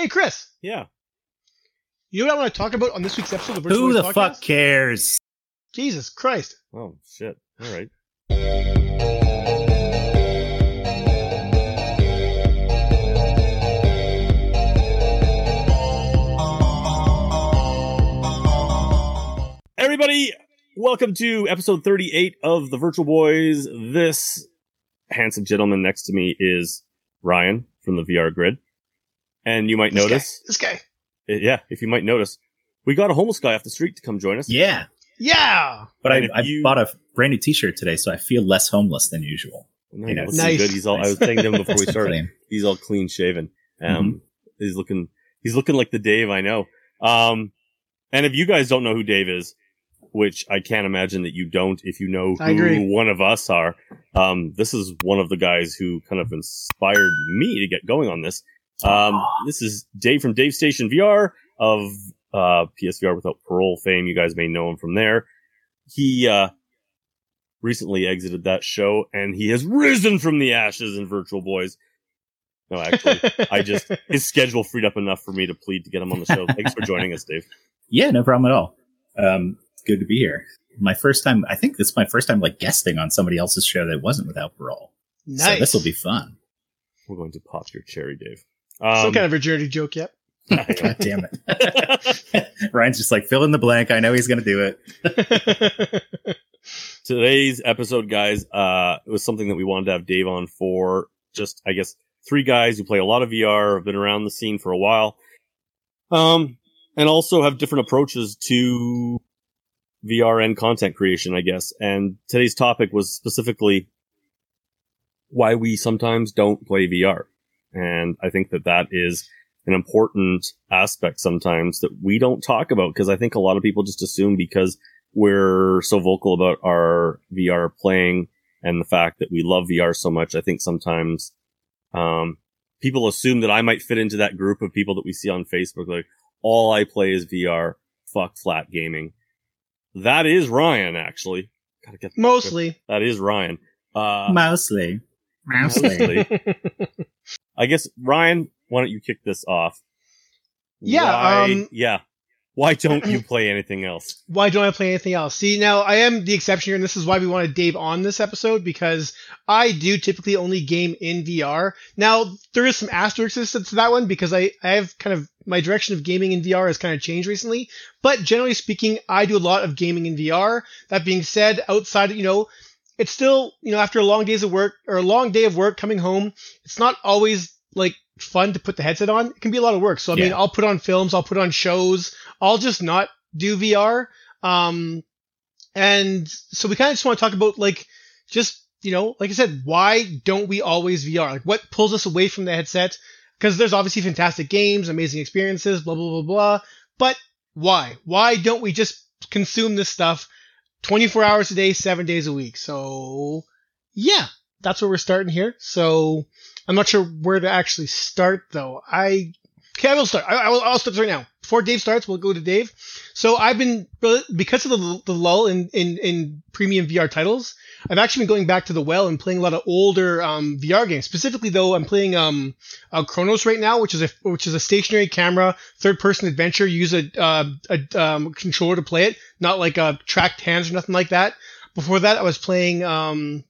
Hey, Chris. Yeah. You know what I want to talk about on this week's episode of Virtual Boys? Who the podcast? fuck cares? Jesus Christ. Oh shit. All right. Everybody, welcome to episode 38 of the Virtual Boys. This handsome gentleman next to me is Ryan from the VR Grid. And you might This notice, Guy. This guy. uh, yeah, if you might notice, we got a homeless guy off the street to come join us. Yeah, Yeah. but I, And if I you- bought a brand new T-shirt today, so I feel less homeless than usual. No, You know, Nice. good. He's all, I was saying to him before we started, he's all clean shaven. Um, Mm-hmm. he's looking, he's looking like the Dave I know. Um, and if you guys don't know who Dave is, which I can't imagine that you don't, if you know who one of us are, um, this is one of the guys who kind of inspired me to get going on this. Um, this is Dave from Davestation VR of, uh, PSVR without parole fame. You guys may know him from there. He, uh, recently exited that show and he has risen from the ashes in Virtual Boys. No, actually, I just his schedule freed up enough for me to plead to get him on the show. Thanks for joining us, Dave. Yeah, no problem at all. Um, good to be here. My first time, I think this is my first time like guesting on somebody else's show that wasn't without parole. nice. So this will be fun. We're going to pop your cherry, Dave. Some Um, kind of a dirty joke yet. God damn it. Ryan's just like fill in the blank. I know he's going to do it. today's episode, guys, uh, it was something that we wanted to have Dave on for. Just, I guess, three guys who play a lot of VR, have been around the scene for a while, um, and also have different approaches to VR and content creation, I guess. And today's topic was specifically why we sometimes don't play VR. And I think that that is an important aspect sometimes that we don't talk about because I think a lot of people just assume because we're so vocal about our VR playing and the fact that we love VR so much. I think sometimes, um, people assume that I might fit into that group of people that we see on Facebook. Like, all I play is VR. Fuck flat gaming. That is Ryan, actually. Gotta get Mostly. that is Ryan. Uh, Mostly. Mostly. I guess Ryan, why don't you kick this off? Yeah, Why, um, yeah. Why don't you play anything else? why don't I play anything else? See, now I am the exception here, and this is why we wanted Dave on this episode because I do typically only game in VR. Now there is some asterisks to that one because I, I have kind of my direction of gaming in VR has kind of changed recently. But generally speaking, I do a lot of gaming in VR. That being said, outside, you know, it's still, you know, after a long days of work or a long day of work coming home, it's not always like fun to put the headset on. It can be a lot of work. So I mean, I'll put on films, I'll put on shows, I'll just not do VR. Um, and so we kind of just want to talk about like, just, you know, like I said, why don't we always VR? Like what pulls us away from the headset? Because there's obviously fantastic games, amazing experiences, blah, blah, blah, blah. But why? Why don't we just consume this stuff 24 hours a day, seven days a week? So yeah, that's where we're starting here. So I'm not sure where to actually start though. I okay, I will start. I, I will, I'll start right now. Before Dave starts, we'll go to Dave. So I've been because of the, the lull in, in in premium VR titles. I've actually been going back to the well and playing a lot of older um, VR games. Specifically, though, I'm playing um, uh, Chronos right now, which is a which is a stationary camera third person adventure. You use a uh, a um, controller to play it, not like a tracked hands or nothing like that. Before that, I was playing um,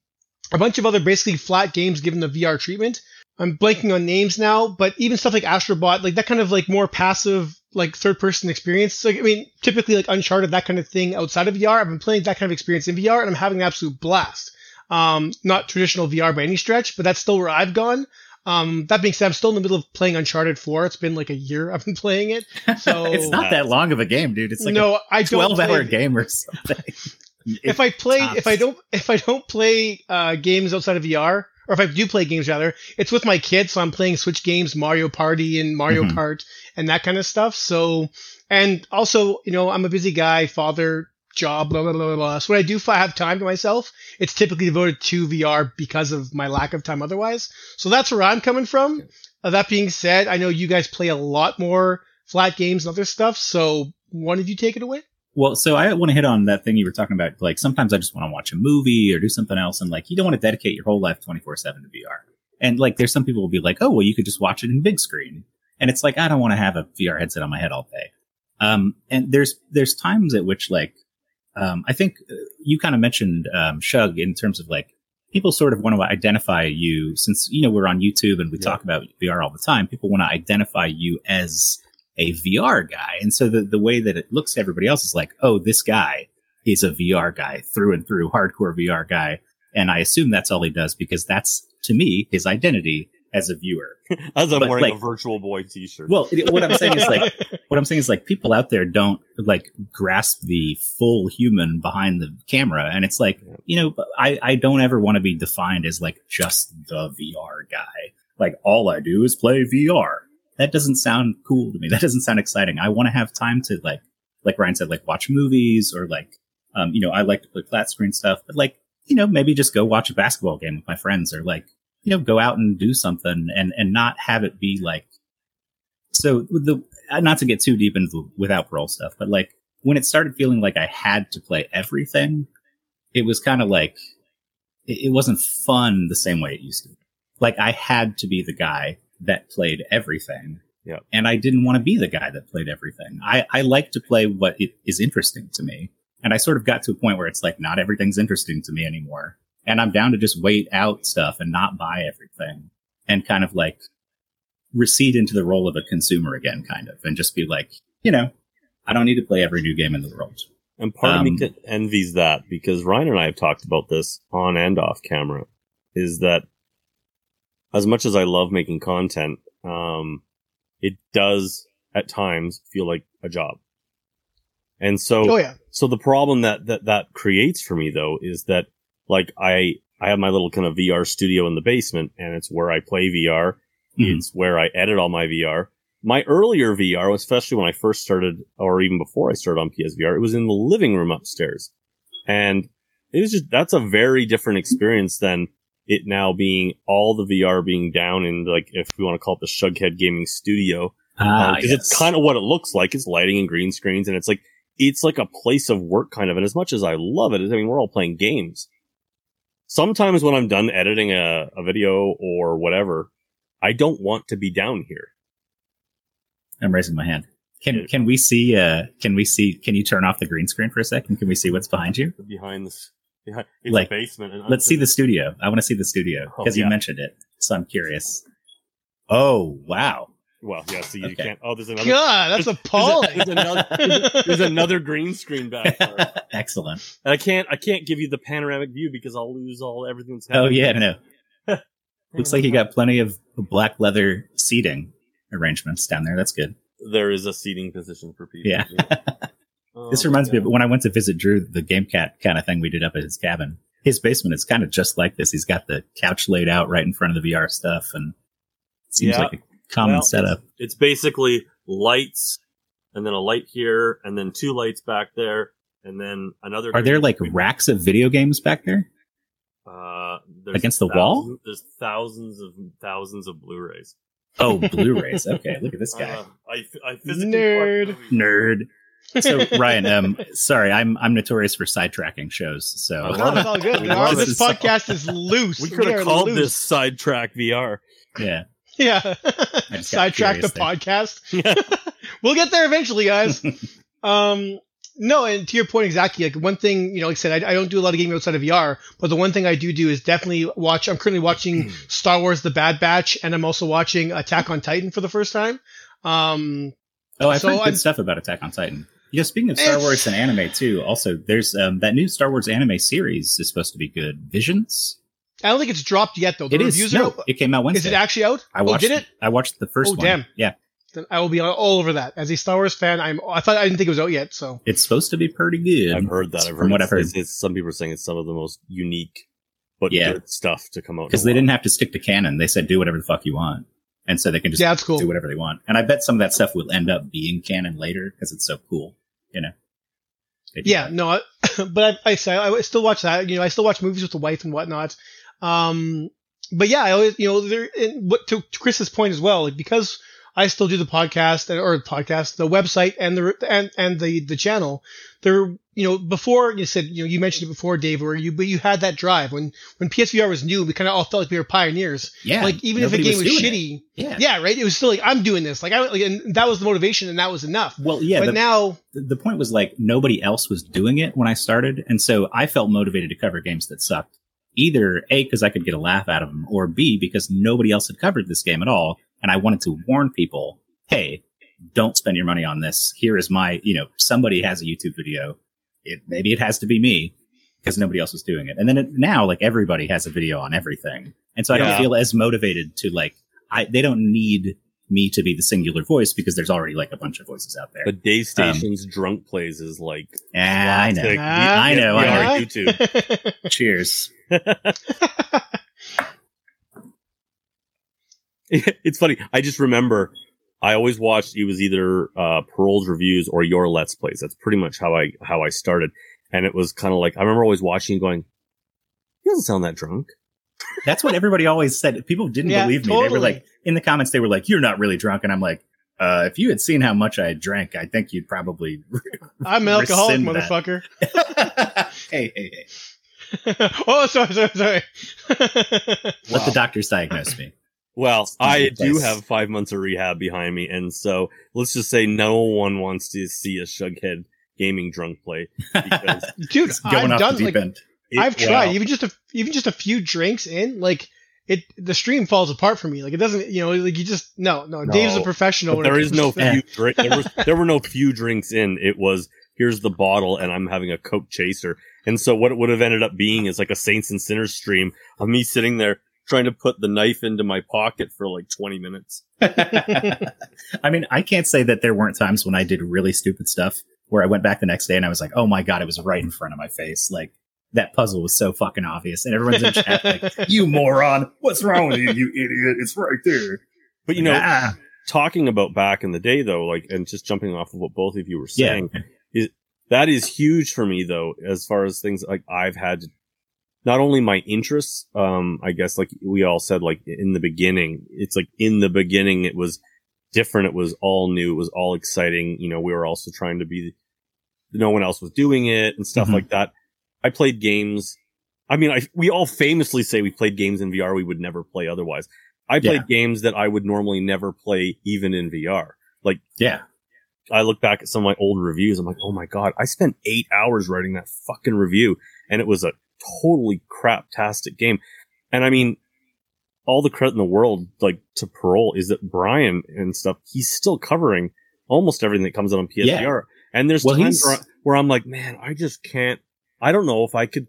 a bunch of other basically flat games given the VR treatment. I'm blanking on names now, but even stuff like Astrobot, like that kind of like more passive, like third person experience. Like, I mean, typically like Uncharted, that kind of thing outside of VR. I've been playing that kind of experience in VR and I'm having an absolute blast. Um, not traditional VR by any stretch, but that's still where I've gone. Um, that being said, I'm still in the middle of playing Uncharted 4. It's been like a year I've been playing it. So it's not that long of a game, dude. It's like no, I a don't 12 hour play- game or something. if I play tops. if I don't if I don't play uh, games outside of VR or if I do play games rather, it's with my kids. So I'm playing Switch games, Mario Party and Mario Mhm. Kart and that kind of stuff. So and also you know I'm a busy guy, father, job, blah blah blah blah. blah. So when I do have time to myself, it's typically devoted to VR because of my lack of time otherwise. So that's where I'm coming from. Uh, that being said, I know you guys play a lot more flat games and other stuff. So one of you take it away. Well, so I want to hit on that thing you were talking about. Like sometimes I just want to watch a movie or do something else, and like you don't want to dedicate your whole life twenty four seven to VR. And like there's some people will be like, oh well, you could just watch it in big screen. and it's like I don't want to have a VR headset on my head all day. Um, and there's there's times at which like um, I think uh, you kind of mentioned um, Shug in terms of like people sort of want to identify you since you know we're on YouTube and we Yeah. talk about VR all the time. People want to identify you as a VR guy, and so the the way that it looks to everybody else is like, oh, this guy is a VR guy through and through, hardcore VR guy, and I assume that's all he does because that's to me his identity as a viewer. As I'm But, wearing a Virtual Boy T-shirt. Well, what I'm saying is like what I'm saying is like people out there don't like grasp the full human behind the camera. And it's like, you know, I, I don't ever want to be defined as like just the VR guy. Like all I do is play VR. That doesn't sound cool to me. That doesn't sound exciting. I want to have time to like, like Ryan said, like watch movies or like, um, you know, I like to play flat screen stuff, but like, you know, maybe just go watch a basketball game with my friends or like, you know, go out and do something and, and not have it be like, so the not to get too deep into without parole stuff, but like when it started feeling like I had to play everything, it was kind of like it, it wasn't fun the same way it used to. be. Like I had to be the guy that played everything. Yeah. And I didn't want to be the guy that played everything. I, I like to play what it is interesting to me. And I sort of got to a point where it's like not everything's interesting to me anymore. And I'm down to just wait out stuff and not buy everything and kind of like recede into the role of a consumer again, kind of, and just be like, you know, I don't need to play every new game in the world. And part of me Um, envies that because Ryan and I have talked about this on and off camera. Is that as much as I love making content, um, it does at times feel like a job. And so, oh yeah. so the problem that, that that creates for me though is that like I I have my little kind of VR studio in the basement and it's where I play VR. Mhm. It's where I edit all my VR. My earlier VR, especially when I first started, or even before I started on PSVR, it was in the living room upstairs. And it was just, that's a very different experience than it now being all the VR being down in like, if we want to call it the Shugghead Gaming Studio. Ah, Because it's kind of what it looks like. It's lighting and green screens and it's like, it's like a place of work kind of. And as much as I love it, I mean, we're all playing games. Sometimes when I'm done editing a, a video or whatever, I don't want to be down here. I'm raising my hand. Can can we see? Uh, can we see? Can you turn off the green screen for a second? Can we see what's behind you? behind this. Behind, it's Like, a basement. And Let's see the studio. I want to see the studio Oh, because you mentioned it, so I'm curious. Oh wow! Well, yeah. So you Okay. can't. Oh, there's another. God, that's appalling. There's, another. There's, there's another green screen back there. Excellent. And I can't. I can't give you the panoramic view because I'll lose all everything that's Oh happening. yeah, no. Looks like you got plenty of black leather seating arrangements down there. That's good. There is a seating position for people. Yeah. Oh, This reminds me of when I went to visit Drew, the game cat kind of thing we did up at his cabin. His basement is kind of just like this. He's got the couch laid out right in front of the VR stuff, and it seems Yeah. like a common Well, setup. It's basically lights, and then a light here, and then two lights back there, and then another. Are there like racks of video games back there? Uh, Against the wall? There's thousands of thousands of Blu-rays. Oh, Blu-rays. Okay, look at this guy, Uh, I, I physically Nerd. collect movies. nerd. So Ryan, um, sorry, I'm I'm notorious for sidetracking shows. So I No, love it's all good. We Our- this it. podcast is loose. We could are have called loose. this sidetrack VR. yeah, Yeah. Sidetrack the curious podcast. we'll get there eventually, guys. um, no, and to your point exactly, like one thing, you know, like I said, I, I don't do a lot of gaming outside of VR, but the one thing I do do is definitely watch. I'm currently watching Star Wars: The Bad Batch, and I'm also watching Attack on Titan for the first time. Um, Oh, I've So heard good I'm- stuff about Attack on Titan. Yeah, speaking of Star It's- Wars and anime too, also there's um, that new Star Wars anime series is supposed to be good. Visions. I don't think it's dropped yet, though. The It is. reviews No, are. it came out Wednesday. Is it actually out? I watched. oh, did it? I watched the first Oh, one. damn. Yeah, Then I will be all over that. As a Star Wars fan, I'm. I thought I didn't think it was out yet. So it's supposed to be pretty good. I've heard that. I've From heard what I've heard. It's, it's, some people are saying it's some of the most unique, but Yeah. good stuff to come out. because they while. didn't have to stick to canon. They said do whatever the fuck you want, and so they can just yeah, that's cool. do whatever they want. And I bet some of that stuff will end up being canon later because it's so cool. You know. Yeah, that. no, I, but I, I say I still watch that. You know, I still watch movies with the wife and whatnot. Um, but yeah, I always, you know, there. And what to, to Chris's point as well, like because I still do the podcast or podcast, the website and the and and the the channel. There, you know, before you said, you know, you mentioned it before, Dave, where you but you had that drive when when PSVR was new. We kind of all felt like we were pioneers. Yeah, like even if a game was, it. shitty, Yeah. yeah, right. It was still like I'm doing this. Like I like, and that was the motivation, and that was enough. Well, yeah. but the, now, the point was like nobody else was doing it when I started, and so I felt motivated to cover games that sucked. Either a because I could get a laugh out of them, or b because nobody else had covered this game at all, and I wanted to warn people, hey, don't spend your money on this. Here is my, you know, somebody has a YouTube video. It maybe it has to be me because nobody else was doing it, and then it, now like everybody has a video on everything, and so I Yeah. don't feel as motivated to like I they don't need me to be the singular voice because there's already like a bunch of voices out there. But Davestation's drunk plays is like Ah, I know. classic Ah, I know, I know. YouTube. Cheers. it's funny. I just remember I always watched it was either uh Pearl's reviews or your Let's Plays. That's pretty much how I how I started. And it was kind of like I remember always watching and going, He doesn't sound that drunk. That's what everybody always said. People didn't Yeah, believe me. They were like, in the comments, they were like, "You're not really drunk," and I'm like, uh, "If you had seen how much I drank, I think you'd probably." I'm an alcoholic, motherfucker. hey, hey, hey! oh, sorry, sorry, sorry. Let the doctors diagnose me. Well, I your do have five months of rehab behind me, and so let's just say no one wants to see a Shugghead gaming drunk play because Dude, going I've off done the deep like end. it- I've tried well, even just a even just a few drinks in like it the stream falls apart for me like it doesn't you know like you just no no, No, Dave's a professional But when it there is no few drink. There, was, there were no few drinks in. It was here's the bottle, and I'm having a Coke chaser. And so what it would have ended up being is like a Saints and Sinners stream of me sitting there trying to put the knife into my pocket for like 20 minutes. I mean, I can't say that there weren't times when I did really stupid stuff where I went back the next day and I was like, "Oh my god, it was right in front of my face!" Like that puzzle was so fucking obvious, and everyone's in chat like, "You moron! What's wrong with you, you idiot? It's right there." But you know, Ah. talking about back in the day though, like, and just jumping off of what both of you were yeah, saying, that is huge for me though, as far as things like I've had to, not only my interests, um, I guess like we all said, like in the beginning, it's like in the beginning, it was different. It was all new. It was all exciting. You know, we were also trying to be, no one else was doing it and stuff Mhm. like that. I played games. I mean, I, we all famously say we played games in VR we would never play otherwise. I played games that I would normally never play even in VR. Like, yeah. I look back at some of my old reviews. I'm like, oh my god, I spent eight hours writing that fucking review, and it was a totally craptastic game. And I mean, all the credit in the world, like to Parole, is that Brian and stuff. He's still covering almost everything that comes out on PSVR. And there's Well, times where, where I'm like, man, I just can't. I don't know if I could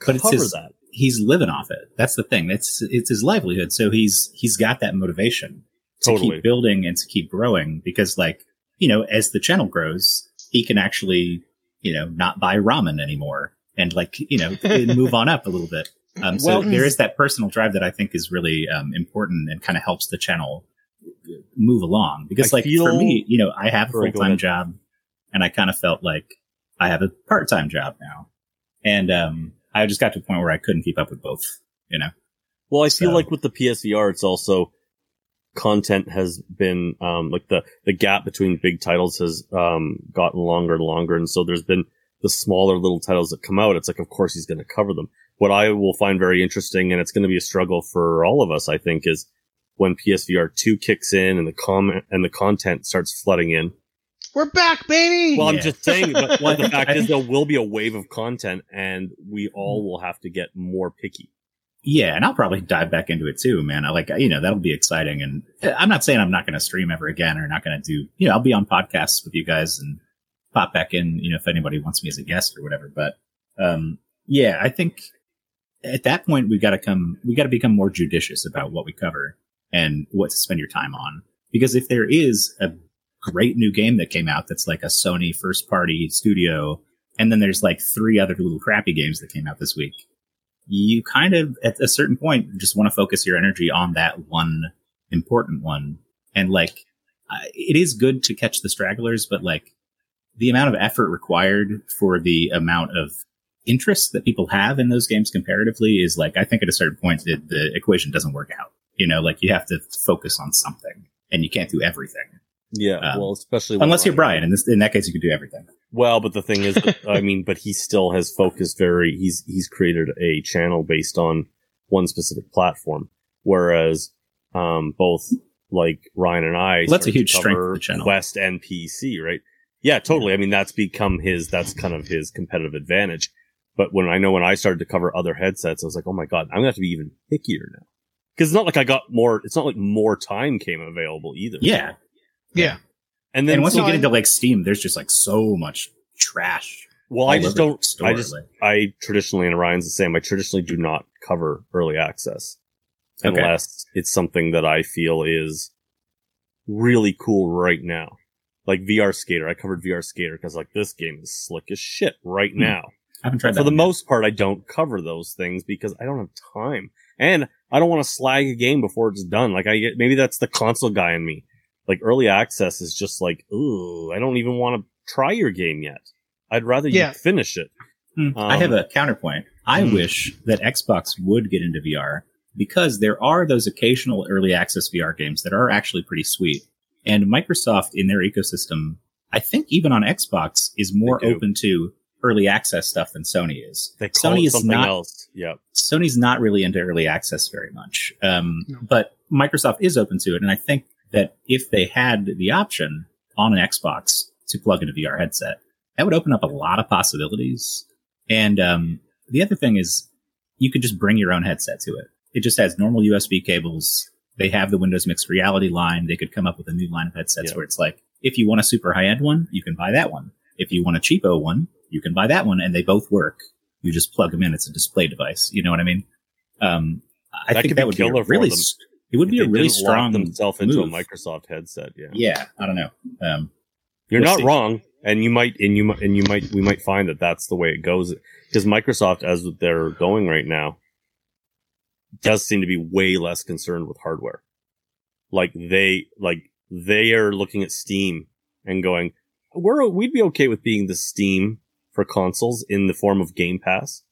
But cover it's his, that. he's living off it. That's the thing. It's it's his livelihood. So he's he's got that motivation to Totally. keep building and to keep growing because like, you know, as the channel grows, he can actually, you know, not buy ramen anymore and like, you know, move on up a little bit. Um, so Well- there is that personal drive that I think is really um, important and kind of helps the channel move along because I like for me, you know, I have a full time job and I kind of felt like I have a part time job now. And, um, I just got to a point where I couldn't keep up with both, you know? Well, I feel So- like with the PSVR, it's also content has been um like the the gap between big titles has um gotten longer and longer, and so there's been the smaller little titles that come out. It's like, of course, he's going to cover them. What I will find very interesting, and it's going to be a struggle for all of us, I think, is when PSVR two kicks in and the comment and the content starts flooding in. We're back, baby. Well, I'm Yeah. just saying, but Well, the fact is, there will be a wave of content, and we all will have to get more picky. Yeah, and I'll probably dive back into it too, man. I like, you know, that'll be exciting. And uh, I'm not saying I'm not going to stream ever again or not going to do, you know, I'll be on podcasts with you guys and pop back in, you know, if anybody wants me as a guest or whatever. But, um, yeah, I think at that point we got to come, we got to become more judicious about what we cover and what to spend your time on. Because if there is a great new game that came out that's like a Sony first party studio, and then there's like three other little crappy games that came out this week, you kind of at a certain point just want to focus your energy on that one important one and like it is good to catch the stragglers but like the amount of effort required for the amount of interest that people have in those games comparatively is like i think at a certain point the, the equation doesn't work out you know like you have to focus on something and you can't do everything Yeah, Um, well, especially unless you're Brian. In this, in that case, you could do everything. Well, but the thing is, that- I mean, but he still has focused very. He's he's created a channel based on one specific platform, whereas um, both like Ryan and I. Well, that's a huge strength of the channel. Quest and PC, right? Yeah, totally. I mean, that's become his. That's kind of his competitive advantage. But when I know when I started to cover other headsets, I was like, oh my god, I'm gonna have to be even pickier now. Because it's not like I got more. It's not like more time came available either. Yeah, Yeah. and then and once so you get I- into like Steam, there's just like so much trash. well, I just don't. store, I just like- I traditionally, and Ryan's the same, I traditionally do not cover early access Okay. unless it's something that I feel is really cool right now. Like VR Skater. I covered VR Skater because like this game is slick as shit right Hmm. now. I haven't tried For the yet. most part, I don't cover those things because I don't have time. And I don't want to slag a game before it's done. Like I get, maybe that's the console guy in me. Like early access is just like, ooh, I don't even want to try your game yet. I'd rather you finish it. I Um, have a counterpoint. I Hmm. wish that Xbox would get into VR because there are those occasional early access VR games that are actually pretty sweet. And Microsoft in their ecosystem, I think even on Xbox, is more open to early access stuff than Sony is. They call Sony it is something not else. Yeah. Sony's not really into early access very much. Um, No. but Microsoft is open to it. And I think that if they had the option on an Xbox to plug in a VR headset, that would open up a lot of possibilities. And, um, the other thing is you could just bring your own headset to it. It just has normal USB cables. They have the Windows mixed reality line. They could come up with a new line of headsets Yeah. where it's like, if you want a super high end one, you can buy that one. If you want a cheapo one, you can buy that one and they both work. You just plug them in. It's a display device. You know what I mean? Um, I That think that would be a really, it would be a really strong themselves into a. Microsoft headset. Yeah. Yeah, I don't know. Um, You're We'll not see. wrong, and you might, and you might, and you might, we might find that that's the way it goes because Microsoft, as they're going right now, does seem to be way less concerned with hardware. Like they, like they are looking at Steam and going, "We're we'd be okay with being the Steam for consoles in the form of Game Pass."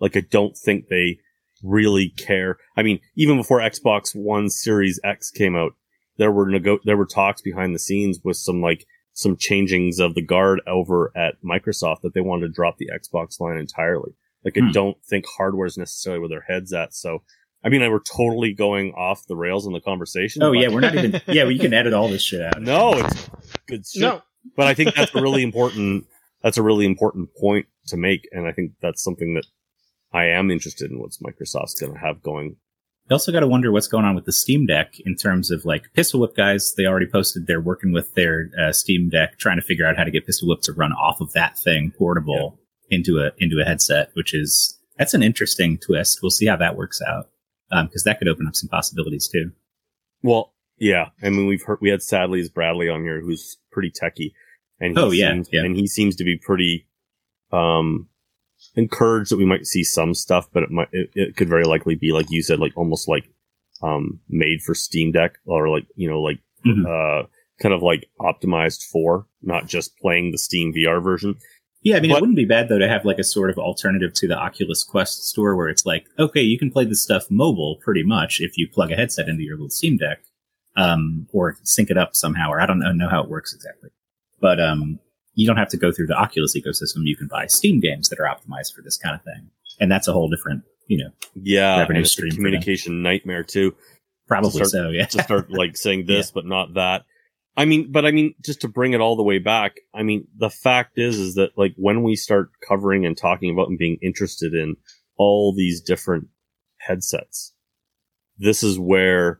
Like I don't think they really care. I mean, even before Xbox One Series X came out, there were nego- there were talks behind the scenes with some like some changings of the guard over at Microsoft that they wanted to drop the Xbox line entirely. Like I Hmm. don't think hardware is necessarily where their heads at. So I mean, we're totally going off the rails in the conversation. oh but- yeah, we're not even. Yeah, well, you can edit all this shit out. no, it's good shit. No. But I think that's a really important. That's a really important point to make, and I think that's something that I am interested in. What's Microsoft's going to have going? You also got to wonder what's going on with the Steam Deck in terms of like Pistol Whip guys. They already posted they're working with their uh, Steam Deck, trying to figure out how to get Pistol Whip to run off of that thing portable into a into a headset, which is that's an interesting twist. We'll see how that works out because that could open up some possibilities too. Well, yeah. I mean, we've heard we had Sadly It's Bradley on here, who's pretty techie, and he Oh, yeah, seems, yeah. and he seems to be pretty um encouraged that we might see some stuff, but it might it, it could very likely be like you said, like almost like um made for Steam Deck or like you know like Mhm. uh kind of like optimized for not just playing the Steam VR version. Yeah, I mean, But- it wouldn't be bad though to have like a sort of alternative to the Oculus Quest store where it's like, okay, you can play this stuff mobile pretty much if you plug a headset into your little Steam Deck, um, or sync it up somehow, or I don't know, how it works exactly. But um, you don't have to go through the Oculus ecosystem. You can buy Steam games that are optimized for this kind of thing, and that's a whole different, you know, Yeah, Revenue stream communication nightmare too. probably start- so. Yeah, to start like saying this but not that. I mean, but I mean, just to bring it all the way back, I mean, the fact is, is that like when we start covering and talking about and being interested in all these different headsets, this is where,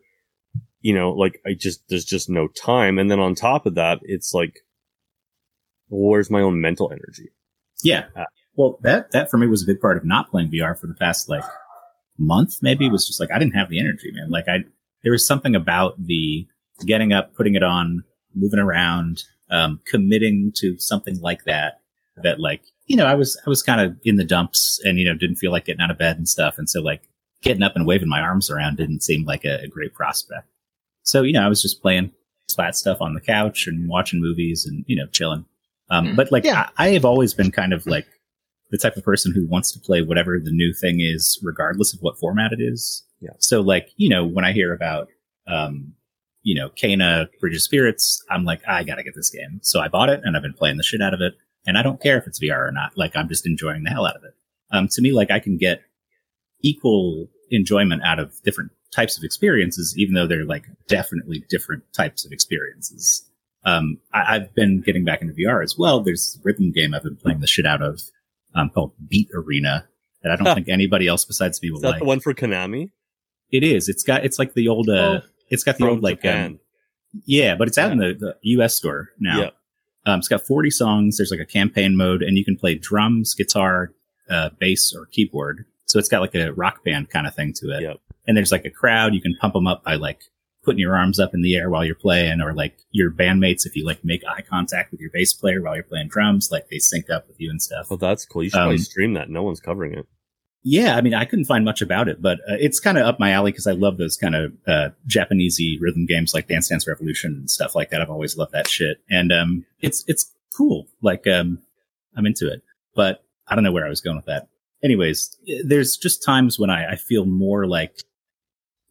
you know, like I just, there's just no time. And then on top of that, it's like, where's my own mental energy? Yeah. Well, that that for me was a big part of not playing VR for the past like month. Maybe was just like I didn't have the energy, man. Like I, there was something about the getting up, putting it on, moving around, um, committing to something like that. That like you know I was I was kind of in the dumps and you know didn't feel like getting out of bed and stuff, and so like getting up and waving my arms around didn't seem like a, a great prospect. So you know I was just playing flat stuff on the couch and watching movies and you know chilling. Um, Mm. but like Yeah. I, I have always been kind of like the type of person who wants to play whatever the new thing is, regardless of what format it is. Yeah. So like, you know, when I hear about, um, you know, Kena, Bridge of Spirits, I'm like, I gotta get this game. So I bought it and I've been playing the shit out of it. And I don't care if it's VR or not. Like, I'm just enjoying the hell out of it. Um, to me, like, I can get equal enjoyment out of different types of experiences, even though they're like definitely different types of experiences. Um, I, have been getting back into VR as well. There's a rhythm game I've been playing the shit out of, um, called Beat Arena that I don't think anybody else besides me will Is that like. the one for Konami? It is. It's got. It's like the old. Uh, Oh. It's got the From old like. Um, yeah, but it's out in the, the U.S. store now. Yeah. Um, it's got 40 songs. There's like a campaign mode, and you can play drums, guitar, uh, bass, or keyboard. So it's got like a rock band kind of thing to it. Yep. And there's like a crowd. You can pump them up by like putting your arms up in the air while you're playing, or like your bandmates if you like make eye contact with your bass player while you're playing drums, like they sync up with you and stuff. Well, that's cool. You should probably Um, stream that. No one's covering it. Yeah, I mean, I couldn't find much about it, but uh, it's kind of up my alley because I love those kind of uh, Japanesey rhythm games like Dance Dance Revolution and stuff like that. I've always loved that shit, and um, it's it's cool. Like, um, I'm into it, but I don't know where I was going with that. Anyways, there's just times when I, I feel more like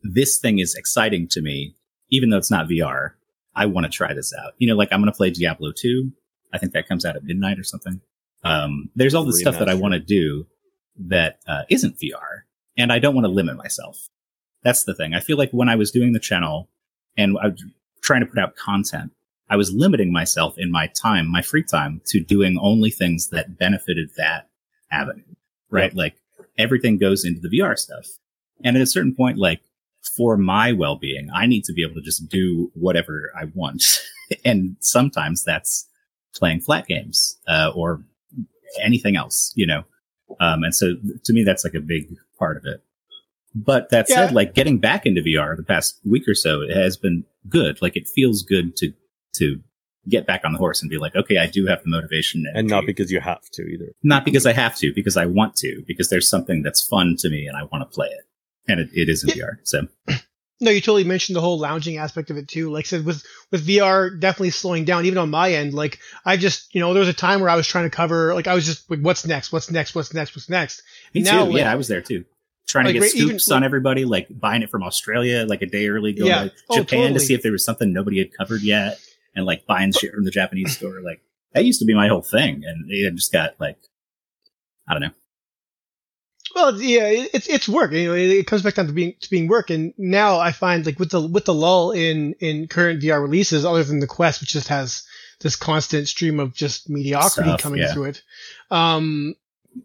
this thing is exciting to me, even though it's not VR. I want to try this out. You know, like I'm going to play Diablo 2. I think that comes out at midnight or something. Um, there's all this stuff that I want to do that uh, isn't VR, and I don't want to limit myself. That's the thing. I feel like when I was doing the channel and I was trying to put out content, I was limiting myself in my time, my free time, to doing only things that benefited that avenue, right? Like everything goes into the VR stuff. And at a certain point, like for my well being, I need to be able to just do whatever I want. and sometimes that's playing flat games, uh, or anything else, you know? Um, and so to me, that's like a big part of it. But that Yeah. said, like getting back into VR the past week or so, it has been good. Like it feels good to, to get back on the horse and be like, okay, I do have the motivation And not because you have to either. not because I have to, because I want to, because there's something that's fun to me and I want to play it. And it, it is in VR. So No, you totally mentioned the whole lounging aspect of it too. Like I said, with with VR definitely slowing down, even on my end. Like I just, you know, there was a time where I was trying to cover, like I was just like, what's next? What's next? What's next? What's next? me Now, too. like- yeah, I was there too. Trying Like, to get right, even- scoops on everybody, like buying it from Australia like a day early, going Yeah. to Oh, Japan totally. to see if there was something nobody had covered yet, and like buying shit from the Japanese store. Like that used to be my whole thing, and it just got like, I don't know. Well, yeah, it's it's work. You know, it, comes back down to being to being work. And now I find like with the with the lull in in current VR releases, other than the Quest, which just has this constant stream of just mediocrity Stuff, coming yeah. through it. Um,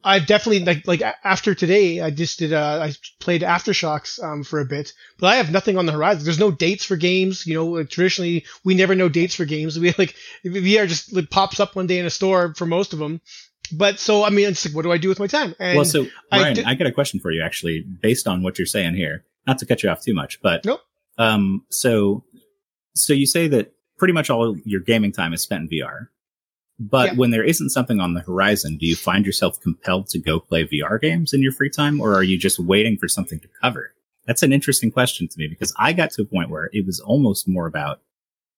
I've definitely like like after today, I just did uh I played AfterShocks um for a bit, but I have nothing on the horizon. There's no dates for games. You know, like traditionally we never know dates for games. We like VR just like, pops up one day in a store for most of them. But so I mean, it's like, what do I do with my time? And well, so I Ryan, did- I got a question for you, actually, based on what you're saying here. Not to cut you off too much, but Nope. Um, so, so you say that pretty much all your gaming time is spent in VR, but Yeah. when there isn't something on the horizon, do you find yourself compelled to go play VR games in your free time, or are you just waiting for something to cover? That's an interesting question to me because I got to a point where it was almost more about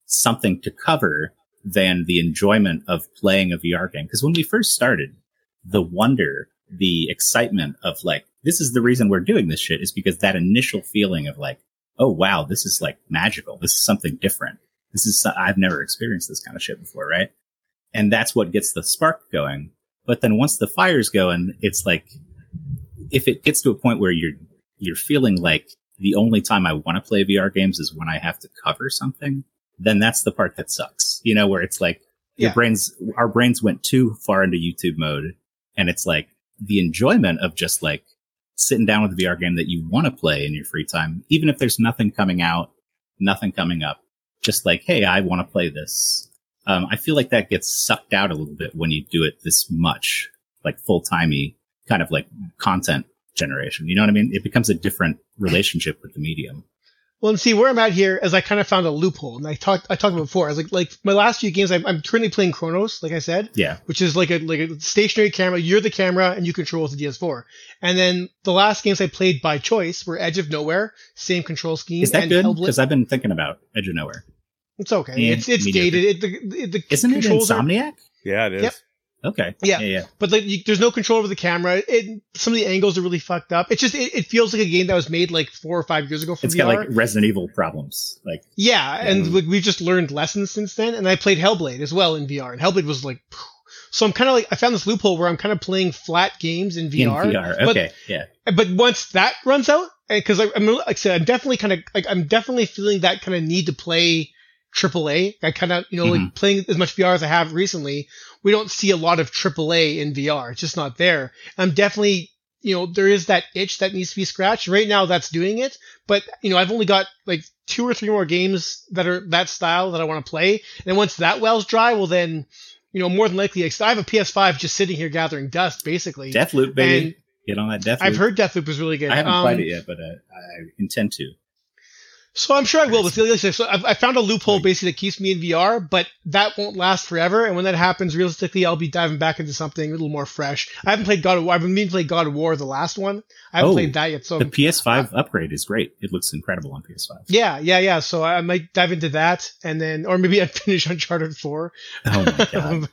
something to cover than the enjoyment of playing a VR game. Because when we first started, the wonder, the excitement of like, this is the reason we're doing this shit is because that initial feeling of like, oh wow, this is like magical. This is something different. This is, I've never experienced this kind of shit before, right? And that's what gets the spark going. But then once the fire's going, it's like, if it gets to a point where you're, you're feeling like the only time I want to play VR games is when I have to cover something, then that's the part that sucks. You know, where it's like your Yeah. brains, our brains went too far into YouTube mode and it's like the enjoyment of just like sitting down with a VR game that you want to play in your free time, even if there's nothing coming out, nothing coming up, just like, hey, I want to play this. Um, I feel like that gets sucked out a little bit when you do it this much, like full timey kind of like content generation. You know what I mean? It becomes a different relationship with the medium. Well, and see where I'm at here is I kind of found a loophole, and I talked I talked about before. I was like, like my last few games, I'm, I'm currently playing Chronos, like I said, Yeah. which is like a like a stationary camera. You're the camera, and you control with the DS4. And then the last games I played by choice were Edge of Nowhere, same control scheme. Is that and good? Hellblade- Because I've been thinking about Edge of Nowhere. It's okay. Yeah, it's it's mediocre. dated. It, the, the Isn't it controls are- Insomniac? Yeah, it is. Yep. Okay. Yeah. Yeah. Yeah. but like you, there's no control over the camera. It, some of the angles are really fucked up. It's just it, it feels like a game that was made like four or five years ago for It's VR. got like Resident Evil problems. Like, yeah, and Mhm. we we've just learned lessons since then. And I played Hellblade as well in VR, and Hellblade was like. phew. So I'm kind of like I found this loophole where I'm kind of playing flat games in VR. in VR. but- Okay. yeah. but once that runs out, because I'm like I said, I'm definitely kind of like I'm definitely feeling that kind of need to play AAA. I kind of you know like playing as much VR as I have recently. We don't see a lot of AAA in VR. It's just not there. I'm definitely you know there is that itch that needs to be scratched. Right now, that's doing it. But you know I've only got like two or three more games that are that style that I want to play. And once that well's dry, well then. You know, more than likely, I have a PS5 just sitting here gathering dust, basically. Deathloop, baby. and Get on that Deathloop. I've heard Deathloop is really good. I haven't Um, played it yet, but uh, I intend to. So I'm sure I will. But the so I've, I found a loophole basically that keeps me in VR, but that won't last forever. And when that happens, realistically, I'll be diving back into something a little more fresh. I haven't played God of War. I've been meaning to play God of War, the last one. I haven't Oh, played that yet. So The PS5 upgrade is great. It looks incredible on PS5. yeah, yeah, yeah. So I might dive into that, and then, or maybe I'd finish Uncharted Four. Oh my god.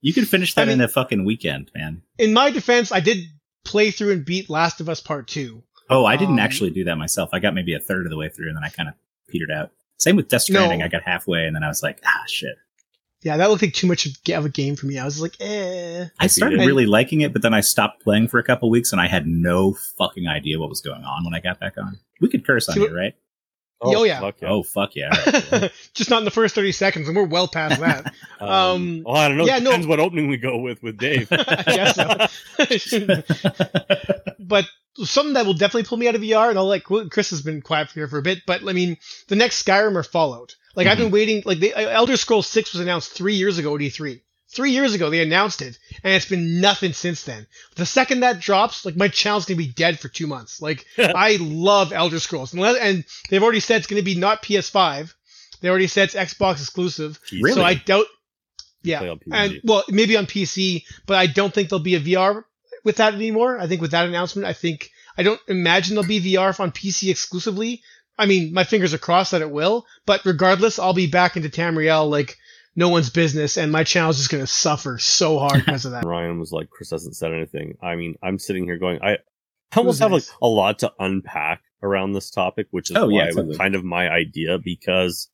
You can finish that I mean- in a fucking weekend, man. in my defense, I did play through and beat Last of Us Part Two. Oh, I didn't Um, actually do that myself. I got maybe a third of the way through and then I kind of petered out. Same with Death No. Stranding. I got halfway and then I was like, ah, shit. Yeah, that looked like too much of a game for me. I was like, eh. I started it. really liking it, but then I stopped playing for a couple weeks and I had no fucking idea what was going on when I got back on. We could curse on See here, right? Oh, yeah. fuck Oh, fuck yeah. All right. just not in the first thirty seconds, and we're well past that. Um, well, I don't know. yeah, no. Depends what opening we go with with Dave. I guess so. But something that will definitely pull me out of VR, and I'll like Chris has been quiet here for a bit, but I mean, the next Skyrim or Fallout. Like I've been waiting. Like the uh, Elder Scrolls Six was announced three years ago at E3. Three years ago they announced it, and it's been nothing since then. The second that drops, like my channel's gonna be dead for two months. Like I love Elder Scrolls, and and they've already said it's gonna be not PS5. They already said it's Xbox exclusive. Really? So I doubt. Yeah, and well, maybe on PC, but I don't think there'll be a VR with that anymore. I think with that announcement, I think I don't imagine there'll be VR on PC exclusively. I mean, my fingers are crossed that it will, but regardless, I'll be back into Tamriel like no one's business, and my channel's just gonna suffer so hard because of that. Ryan was like, Chris hasn't said anything. I mean, I'm sitting here going, I I almost was have like a lot to unpack around this topic, which is Oh, why yeah, it was totally. kind of my idea because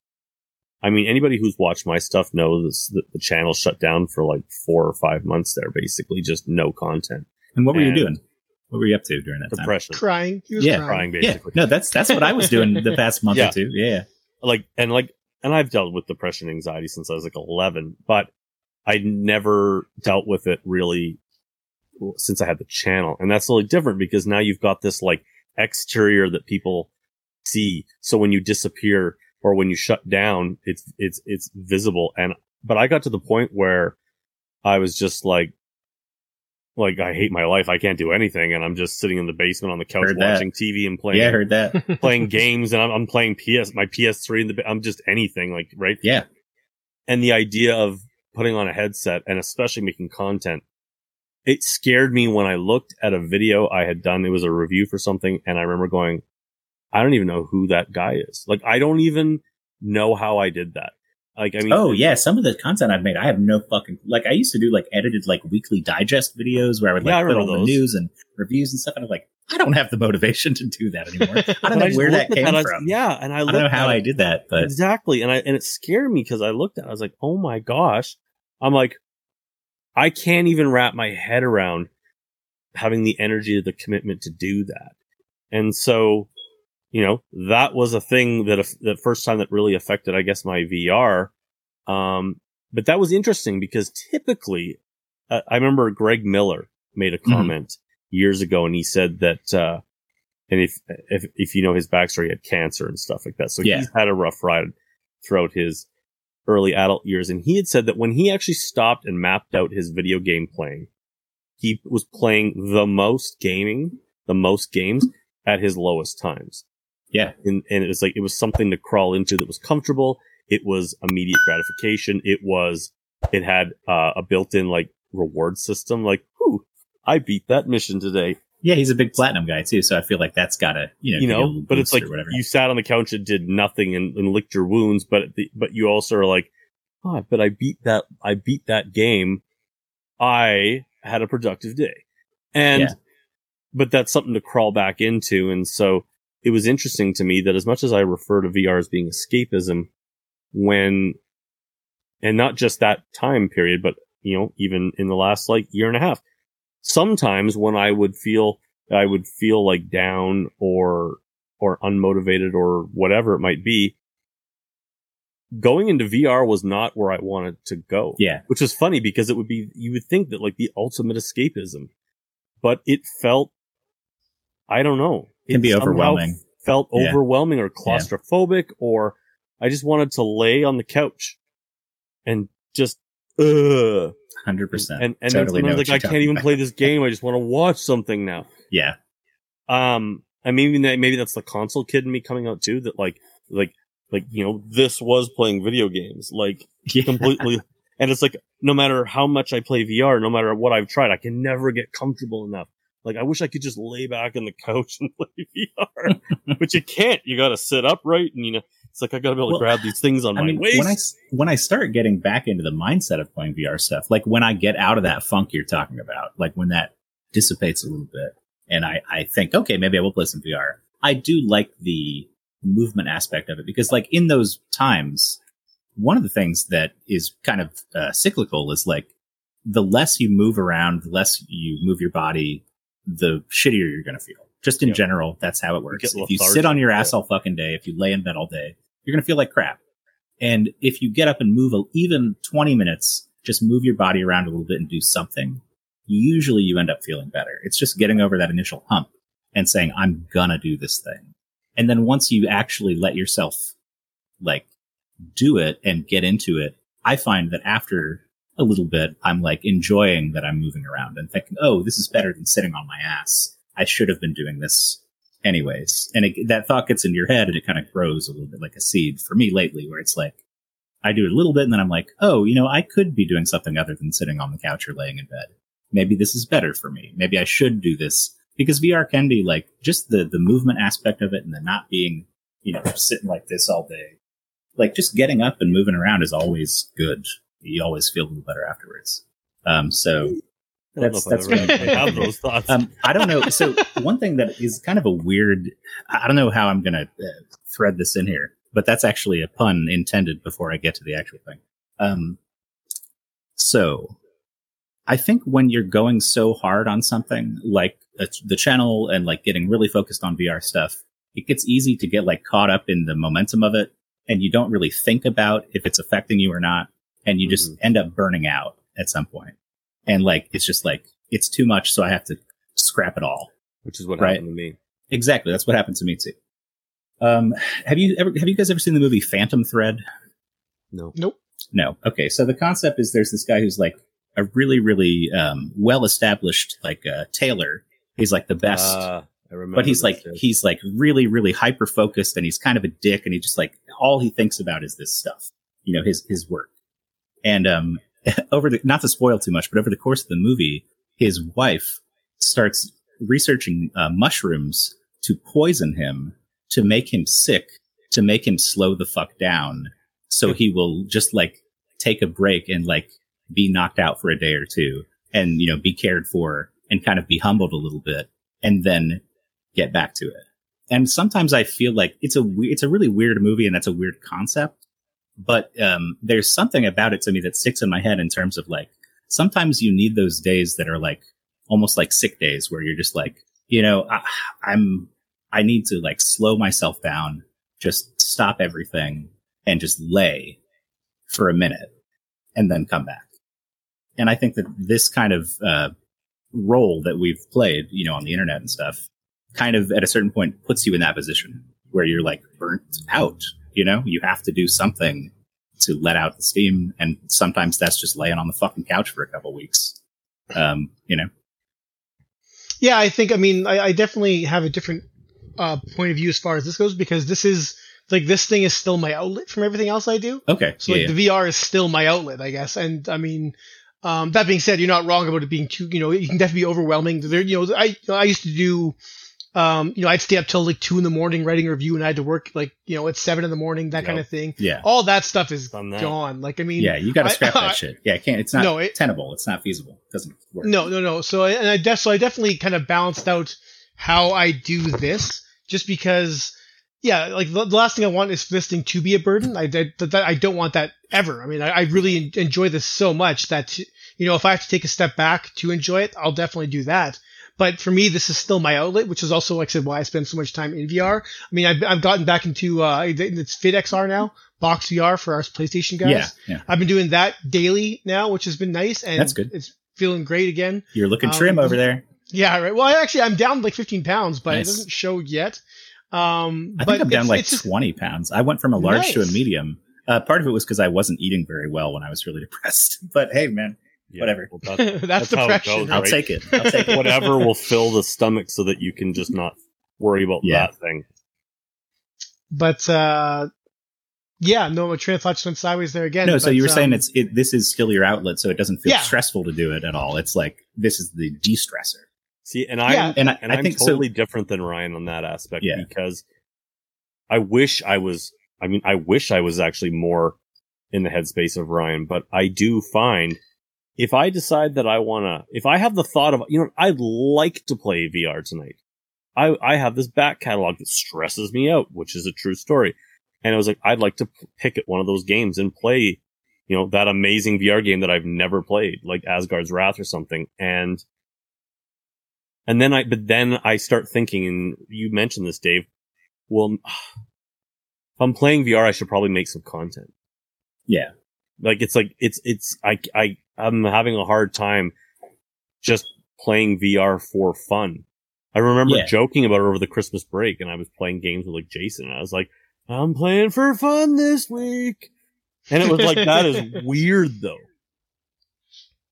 I mean, anybody who's watched my stuff knows that the channel shut down for like four or five months there, basically just no content. And what were you doing? What were you up to during that time? Depression. crying, he was Yeah, crying. Crying Yeah, basically. no, that's that's what I was doing the past month Yeah. or two. Yeah, like and like and I've dealt with depression and anxiety since I was like 11 but I never dealt with it really since I had the channel and that's really different because now you've got this like exterior that people see so when you disappear or when you shut down it's it's it's visible and but I got to the point where I was just like like I hate my life I can't do anything and I'm just sitting in the basement on the couch Heard that. watching TV and playing yeah, I heard that. playing games and I'm, I'm playing PS, my PS3 in the, I'm just anything like, right? Yeah, And the idea of putting on a headset and especially making content, it scared me when I looked at a video I had done. It was a review for something. And I remember going, I don't even know who that guy is. Like, I don't even know how I did that. Like, I mean, oh yeah, some of the content I've made, I have no fucking like. I used to do like edited like weekly digest videos where I would like Yeah, I put all remember the news and reviews and stuff, and I'm like, I don't have the motivation to do that anymore. I don't know just where that came I from. yeah. And I, I don't know how I did that, but exactly. And I, and it scared me because I looked at it. I was like, oh my gosh. I'm like, I can't even wrap my head around having the energy or the commitment to do that. And so, you know, that was a thing that the first time that really affected, I guess, my VR. Um, but that was interesting because typically, uh, I remember Greg Miller made a Mhm. comment years ago and he said that, uh, and if, if, if you know his backstory, he had cancer and stuff like that. So Yeah. he's had a rough ride throughout his early adult years. And he had said that when he actually stopped and mapped out his video game playing, he was playing the most gaming, the most games at his lowest times. Yeah, And, and it was like, it was something to crawl into that was comfortable. It was immediate gratification. It was, it had uh, a built-in like reward system. Like, whew, I beat that mission today. yeah, he's a big platinum guy too, so I feel like that's gotta you know, you know, but it's like you sat on the couch and did nothing and, and licked your wounds, but the, but you also are like, oh, but I beat that, I beat that game I had a productive day. And, Yeah. but that's something to crawl back into. And so it was interesting to me that as much as I refer to VR as being escapism, when, and not just that time period, but, you know, even in the last like year and a half, sometimes when I would feel, I would feel like down or, or unmotivated or whatever it might be, going into VR was not where I wanted to go Yeah. which is funny because it would be you would think that like the ultimate escapism, but it felt I don't know It can be overwhelming. Felt Yeah. overwhelming or claustrophobic, or I just wanted to lay on the couch and just uh Hundred percent. and and totally then like I can't even about. play this game. I just want to watch something now. Yeah. Um, I mean, maybe maybe that's the console kid in me coming out too. That like, like, like you know, this was playing video games. Like Yeah. completely. and it's like, no matter how much I play VR, no matter what I've tried, I can never get comfortable enough. Like, I wish I could just lay back on the couch and play VR, but you can't. You got to sit upright, and you know, it's like I got to be able Well, to grab these things on I my mean, waist. I when I start getting back into the mindset of playing VR stuff, like when I get out of that funk you're talking about, like when that dissipates a little bit, and I I think, okay, maybe I will play some VR. I do like the movement aspect of it because, like in those times, one of the things that is kind of uh, cyclical is like the less you move around, the less you move your body, the shittier you're going to feel. Just in Yeah. general, that's how it works. get If you sit on your ass all fucking day, if you lay in bed all day, you're going to feel like crap. And if you get up and move a, even 20 minutes, just move your body around a little bit and do something, usually you end up feeling better. It's just getting over that initial hump and saying, I'm gonna do this thing. And then once you actually let yourself like do it and get into it, I find that after a little bit, I'm like enjoying that I'm moving around and thinking, oh, this is better than sitting on my ass. I should have been doing this anyways. And it, that thought gets into your head and it kind of grows a little bit like a seed for me lately, where it's like, I do a little bit and then I'm like, oh, you know, I could be doing something other than sitting on the couch or laying in bed. Maybe this is better for me. Maybe I should do this because VR can be like just the, the movement aspect of it and the not being, you know, sitting like this all day. Like just getting up and moving around is always good. You always feel a little better afterwards. Um, so I that's- that's ever have those thoughts. um, I don't know. So one thing that is kind of a weird, I don't know how I'm going to uh, thread this in here, but that's actually a pun intended before I get to the actual thing. Um, so I think when you're going so hard on something like uh, the channel and like getting really focused on VR stuff, it gets easy to get like caught up in the momentum of it and you don't really think about if it's affecting you or not. And you just Mhm. end up burning out at some point. And like, it's just like, it's too much. So I have to scrap it all. which is what right. happened to me. Exactly. That's what happened to me too. Um, have you ever, have you guys ever seen the movie Phantom Thread? No. Nope. No. Okay. So the concept is there's this guy who's like a really, really, um, well established, like, uh, tailor. He's like the best, I remember. but he's like, yeah. he's like really, really hyper focused and he's kind of a dick and he just like, all he thinks about is this stuff, you know, his, his work. And, um, over the, not to spoil too much, but over the course of the movie, his wife starts researching uh, mushrooms to poison him, to make him sick, to make him slow the fuck down. So he will just like take a break and like be knocked out for a day or two and, you know, be cared for and kind of be humbled a little bit and then get back to it. And sometimes I feel like it's a, it's a really weird movie and that's a weird concept but um, there's something about it to me that sticks in my head in terms of like sometimes you need those days that are like almost like sick days where you're just like you know I, i'm i need to like slow myself down just stop everything and just lay for a minute and then come back. And i think that this kind of uh, role that we've played you know on the internet and stuff kind of at a certain point puts you in that position where you're like burnt out you know, you have to do something to let out the steam. And sometimes that's just laying on the fucking couch for a couple weeks. Um, you know, Yeah, I think. I mean, I, I definitely have a different uh, point of view as far as this goes because this is like this thing is still my outlet from everything else I do. okay. So yeah, like the VR is still my outlet, I guess. And I mean, um, that being said, you're not wrong about it being too. You know, it can definitely be overwhelming. There, you know, I I used to do Um, you know, I'd stay up till like two in the morning writing a review, and I had to work like you know at seven in the morning, that Yep. kind of thing. Yeah. All that stuff is that. gone. Like I mean, Yeah, you got to I- scrap I- that shit. Yeah, it can't. It's not No, it- tenable. It's not feasible. It doesn't work. No, no, no. So I, and I def- so I definitely kind of balanced out how I do this, just because, yeah, like the, the last thing I want is this thing to be a burden. I that, that I don't want that ever. I mean, I, I really en- enjoy this so much that you know if I have to take a step back to enjoy it, I'll definitely do that. But for me, this is still my outlet, which is also, like I said, why I spend so much time in VR. I mean, I've, I've gotten back into uh, it's FitXR now, Box VR for our PlayStation guys. Yeah, yeah. I've been doing that daily now, which has been nice, and That's good. It's feeling great again. You're looking Um, trim over there. Yeah, right. Well, I actually I'm down like 15 pounds, but Nice. it doesn't show yet. Um, I but think I'm down it's- like it's just- 20 pounds. I went from a large to a medium. Uh, part of it was because I wasn't eating very well when I was really depressed. But hey, man, Yeah, Whatever. well, that's- that's, That's depression. goes, I'll take it. I'll take it. whatever will fill the stomach so that you can just not worry about Yeah. that thing. But uh, yeah, no, my train of thought just went sideways there again. No, so you were saying um, it's it, this is still your outlet, so it doesn't feel Yeah. stressful to do it at all. It's like this is the de-stressor. See, and I'm Yeah. And I, and I I'm think totally different than Ryan on that aspect Yeah. because I wish I was. I mean, I wish I was actually more in the headspace of Ryan, but I do find if I decide that I want to, if I have the thought of, you know, I'd like to play VR tonight. I, I have this back catalog that stresses me out, which is a true story. And I was like, I'd like to p- pick at one of those games and play, you know, that amazing VR game that I've never played, like Asgard's Wrath or something. And, and then I, but then I start thinking, and you mentioned this, Dave. Well, if I'm playing VR, I should probably make some content. Yeah. Like it's like it's it's I I I'm having a hard time just playing VR for fun. I remember Yeah. joking about it over the Christmas break, and I was playing games with like Jason, and I was like, "I'm playing for fun this week," and it was like that is weird though.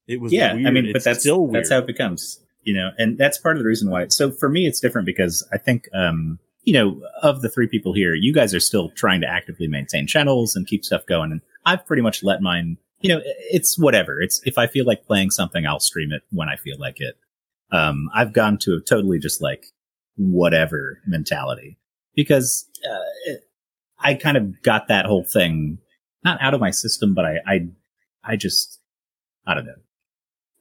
It was yeah, weird. I mean, It's but that's still weird. that's how it becomes, you know, and that's part of the reason why. So for me, it's different because I think, um, you know, of the three people here, you guys are still trying to actively maintain channels and keep stuff going, and I've pretty much let mine. You know, it's whatever. It's if I feel like playing something, I'll stream it when I feel like it. Um, I've gone to a totally just like whatever mentality because uh, it, I kind of got that whole thing not out of my system, but I, I, I just, I don't know.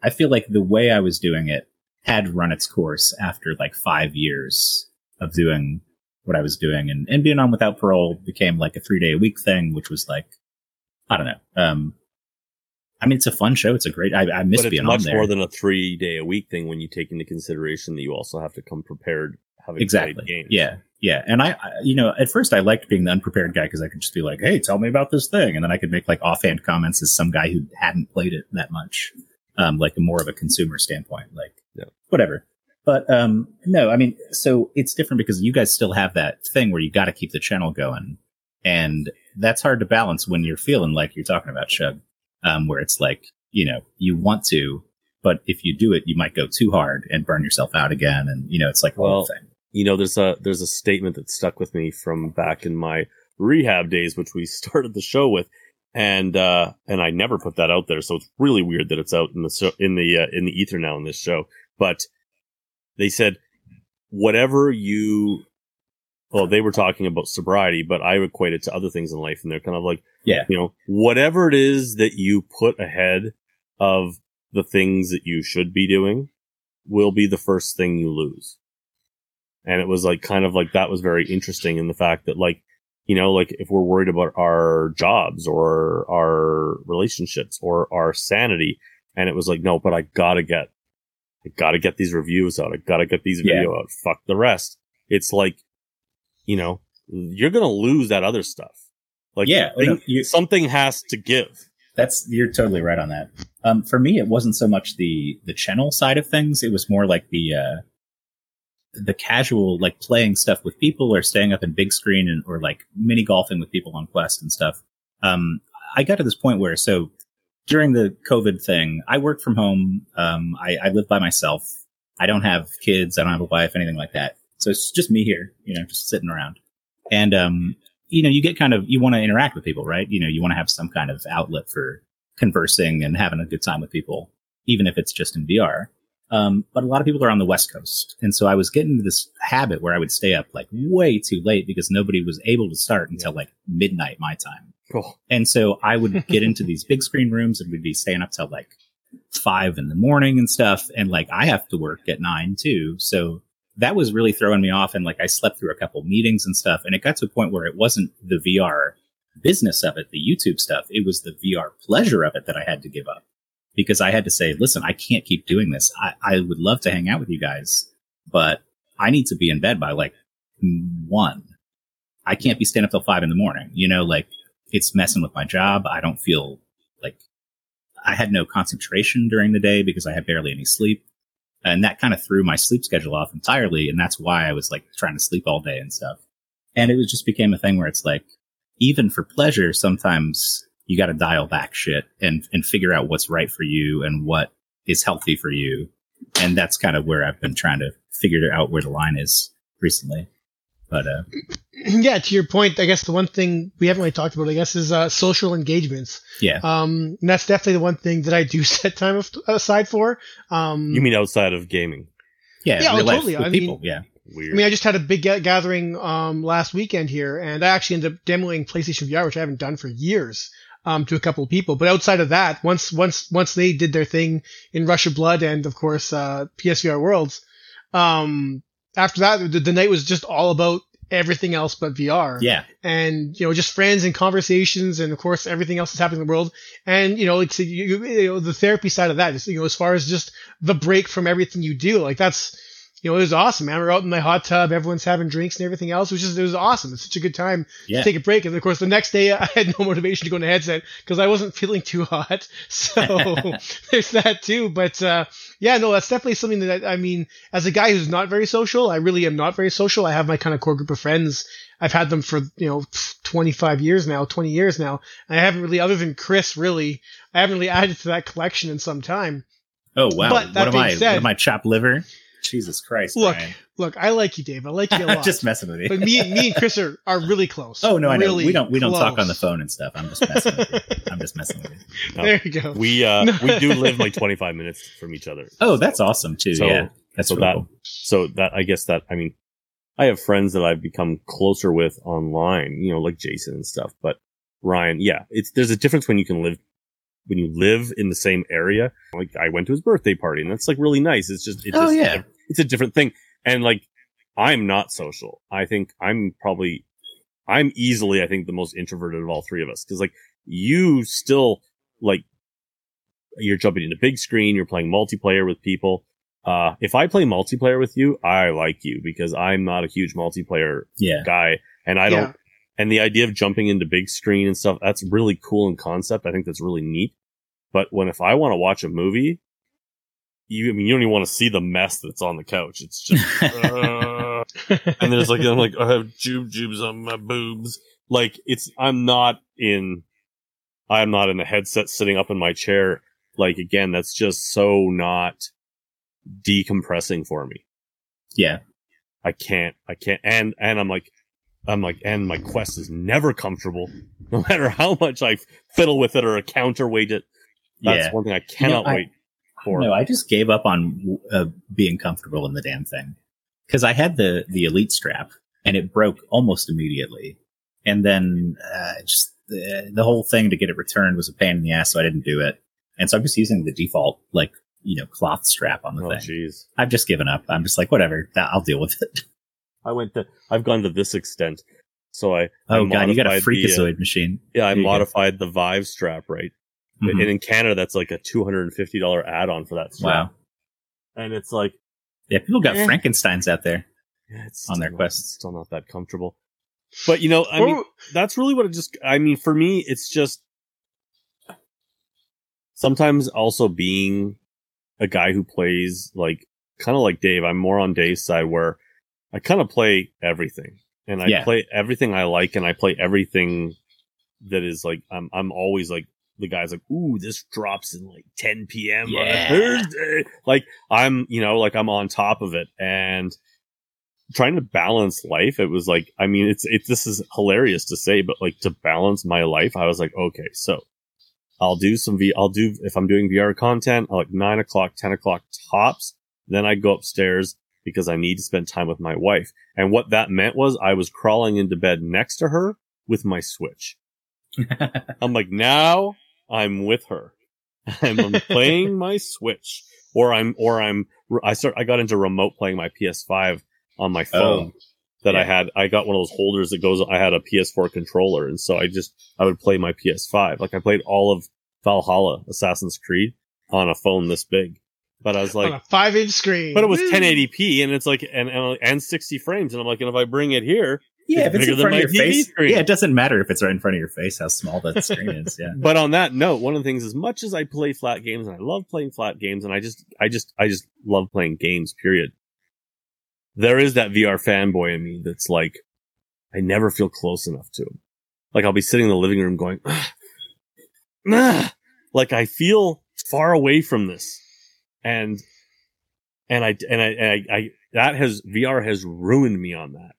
I feel like the way I was doing it had run its course after like five years of doing what I was doing and, and being on without parole became like a three day a week thing, which was like, I don't know. Um, I mean, it's a fun show. It's a great, I, I miss but it's being much on there. more than a three day a week thing when you take into consideration that you also have to come prepared having exactly. games. Yeah. Yeah. And I, I, you know, at first I liked being the unprepared guy because I could just be like, Hey, tell me about this thing. And then I could make like offhand comments as some guy who hadn't played it that much. Um, like more of a consumer standpoint, like Yeah. whatever. But, um, no, I mean, so it's different because you guys still have that thing where you got to keep the channel going. And that's hard to balance when you're feeling like you're talking about Shug, um, where it's like, you know, you want to, but if you do it, you might go too hard and burn yourself out again. And, you know, it's like Well, thing. you know, there's a there's a statement that stuck with me from back in my rehab days, which we started the show with, and uh, and I never put that out there, so it's really weird that it's out in the show, in the uh, in the ether now in this show. But they said whatever you, well, they were talking about sobriety, but I equate it to other things in life, and they're kind of like, Yeah. you know, whatever it is that you put ahead of the things that you should be doing will be the first thing you lose and it was like kind of like that was very interesting in the fact that like you know like if we're worried about our jobs or our relationships or our sanity and it was like no but i gotta get i gotta get these reviews out i gotta get these Yeah. video out fuck the rest it's like you know you're gonna lose that other stuff like Yeah, thing- no, you- something has to give That's you're totally right on that. Um, for me, it wasn't so much the the channel side of things. It was more like the uh, the casual, like playing stuff with people or staying up in big screen and or like mini golfing with people on Quest and stuff. Um, I got to this point where so during the COVID thing, I work from home. Um, I, I live by myself. I don't have kids. I don't have a wife, anything like that. So it's just me here, you know, just sitting around. And um, you know, you get kind of, you want to interact with people, right? You know, you want to have some kind of outlet for conversing and having a good time with people, even if it's just in VR. Um, but a lot of people are on the West Coast. And so I was getting into this habit where I would stay up like way too late because nobody was able to start until like midnight my time. Cool. And so I would get into these big screen rooms and we'd be staying up till like five in the morning and stuff. And like I have to work at nine too. So that was really throwing me off. And like I slept through a couple meetings and stuff. And it got to a point where it wasn't the VR business of it, the YouTube stuff. It was the VR pleasure of it that I had to give up because I had to say, listen, I can't keep doing this. I, I would love to hang out with you guys, but I need to be in bed by like one. I can't be staying up till five in the morning. You know, like it's messing with my job. I don't feel like I had no concentration during the day because I had barely any sleep. And that kind of threw my sleep schedule off entirely. And that's why I was like trying to sleep all day and stuff. And it was just became a thing where it's like, even for pleasure, sometimes you got to dial back shit and, and figure out what's right for you and what is healthy for you. And that's kind of where I've been trying to figure out where the line is recently. But, uh, yeah, to your point, I guess the one thing we haven't really talked about, I guess, is uh, social engagements. yeah. Um, and that's definitely the one thing that I do set time aside for. Um, You mean outside of gaming? Yeah. Yeah, oh, totally. with I mean- yeah. Weird. I mean, I just had a big ga- gathering um, last weekend here, and I actually ended up demoing PlayStation VR, which I haven't done for years, um, to a couple of people. But outside of that, once once once they did their thing in Rush of Blood and of course uh, PSVR Worlds, um, after that, the, the night was just all about everything else but VR Yeah. and you know just friends and conversations and of course everything else that's happening in the world and you know it's you, you know the therapy side of that is you know as far as just the break from everything you do like that's you know it was awesome man we're out in the hot tub everyone's having drinks and everything else which is it was awesome it's such a good time Yeah. to take a break and of course the next day I had no motivation to go in the headset because I wasn't feeling too hot so there's that too but uh yeah no that's definitely something that I mean as a guy who's not very social I really am not very social I have my kind of core group of friends I've had them for you know 25 years now, 20 years now. And I haven't really, other than Chris, really, I haven't really added to that collection in some time. Oh, wow. But that what am I? said- what am I? Chopped liver? Jesus Christ. Look, Brian. look, I like you, Dave. I like you a lot. just messing with you. but me, me and Chris are, are really close. Oh no, I know. We don't we don't talk on the phone and stuff. I'm just messing with you. I'm just messing with you. There you go. we uh, No. we do live like 25 minutes from each other. Oh, that's awesome too. So- yeah. That's so really that cool. so that I guess that I mean I have friends that I've become closer with online, you know, like Jason and stuff. But Ryan, yeah, it's there's a difference when you can live when you live in the same area. Like I went to his birthday party, and that's like really nice. It's just it's Oh, just, yeah. It's a different thing. And like I'm not social. I think I'm probably I'm easily I think the most introverted of all three of us because like you still like you're jumping into big screen, you're playing multiplayer with people. Uh, if I play multiplayer with you, I like you because I'm not a huge multiplayer Yeah. guy and I don't, and the idea of jumping into big screen and stuff, that's really cool in concept. I think that's really neat. But when, if I want to watch a movie, you, I mean, you don't even want to see the mess that's on the couch. It's just, uh, and there's like, I'm like, I have jube jubes on my boobs. Like it's, I'm not in, I'm not in a headset sitting up in my chair. Like again, that's just so not decompressing for me. yeah. I can't, I can't, and, and I'm like, I'm like, and my quest is never comfortable, no matter how much I fiddle with it or counterweight it. That's Yeah. one thing I cannot I- wait for. No, I just gave up on uh, being comfortable in the damn thing because I had the the elite strap and it broke almost immediately, and then uh, just the, the whole thing to get it returned was a pain in the ass, so I didn't do it. And so I'm just using the default like you know cloth strap on the oh, thing. jeez. I've just given up. I'm just like whatever, I'll deal with it. I went to, I've gone to this extent. So I, Oh I god, you got a modified the, uh, freakazoid machine. yeah, I you go. modified the Vive strap, right? Mhm. And in Canada, that's like a $250 add on for that strap. Wow. And it's like, Yeah, people got Eh. Frankenstein's out there. yeah, it's On their not- quests. it's Still not that comfortable. But you know, I mean, that's really what it just i mean for me it's just sometimes also being a guy who plays like kind of like dave i'm more on dave's side where i kind of play everything and i Yeah. play everything i like and i play everything that is like i'm i'm always like the guy's like ooh this drops in like 10 p.m on a thursday like i'm you know like i'm on top of it and trying to balance life it was like i mean it's it this is hilarious to say but like to balance my life i was like okay so I'll do some V. I'll do if I'm doing VR content like nine o'clock, ten o'clock tops. Then I go upstairs because I need to spend time with my wife. And what that meant was I was crawling into bed next to her with my Switch. I'm like, now I'm with her. I'm, I'm playing my Switch, or I'm, or I'm, I start, I got into remote playing my PS5 on my oh. phone Oh, that I had. I got one of those holders that goes, I had a PS4 controller. And so I just, I would play my PS5. Like I played all of Valhalla Assassin's Creed on a phone this big, but I was like, on a five inch screen. but it was Woo! 1080p and it's like, and, and, and 60 frames. And I'm like, and if I bring it here, yeah, if it's bigger in front of your TV face, screen. yeah, it doesn't matter if it's right in front of your face how small that screen is. Yeah, But on that note, one of the things, as much as I play flat games and I love playing flat games and I just, I just, I just love playing games, period. There is that VR fanboy in me that's like, I never feel close enough to him. Like I'll be sitting in the living room going, ah, ah, like I feel far away from this. And, and I, and I, and I, I, that has, VR has ruined me on that.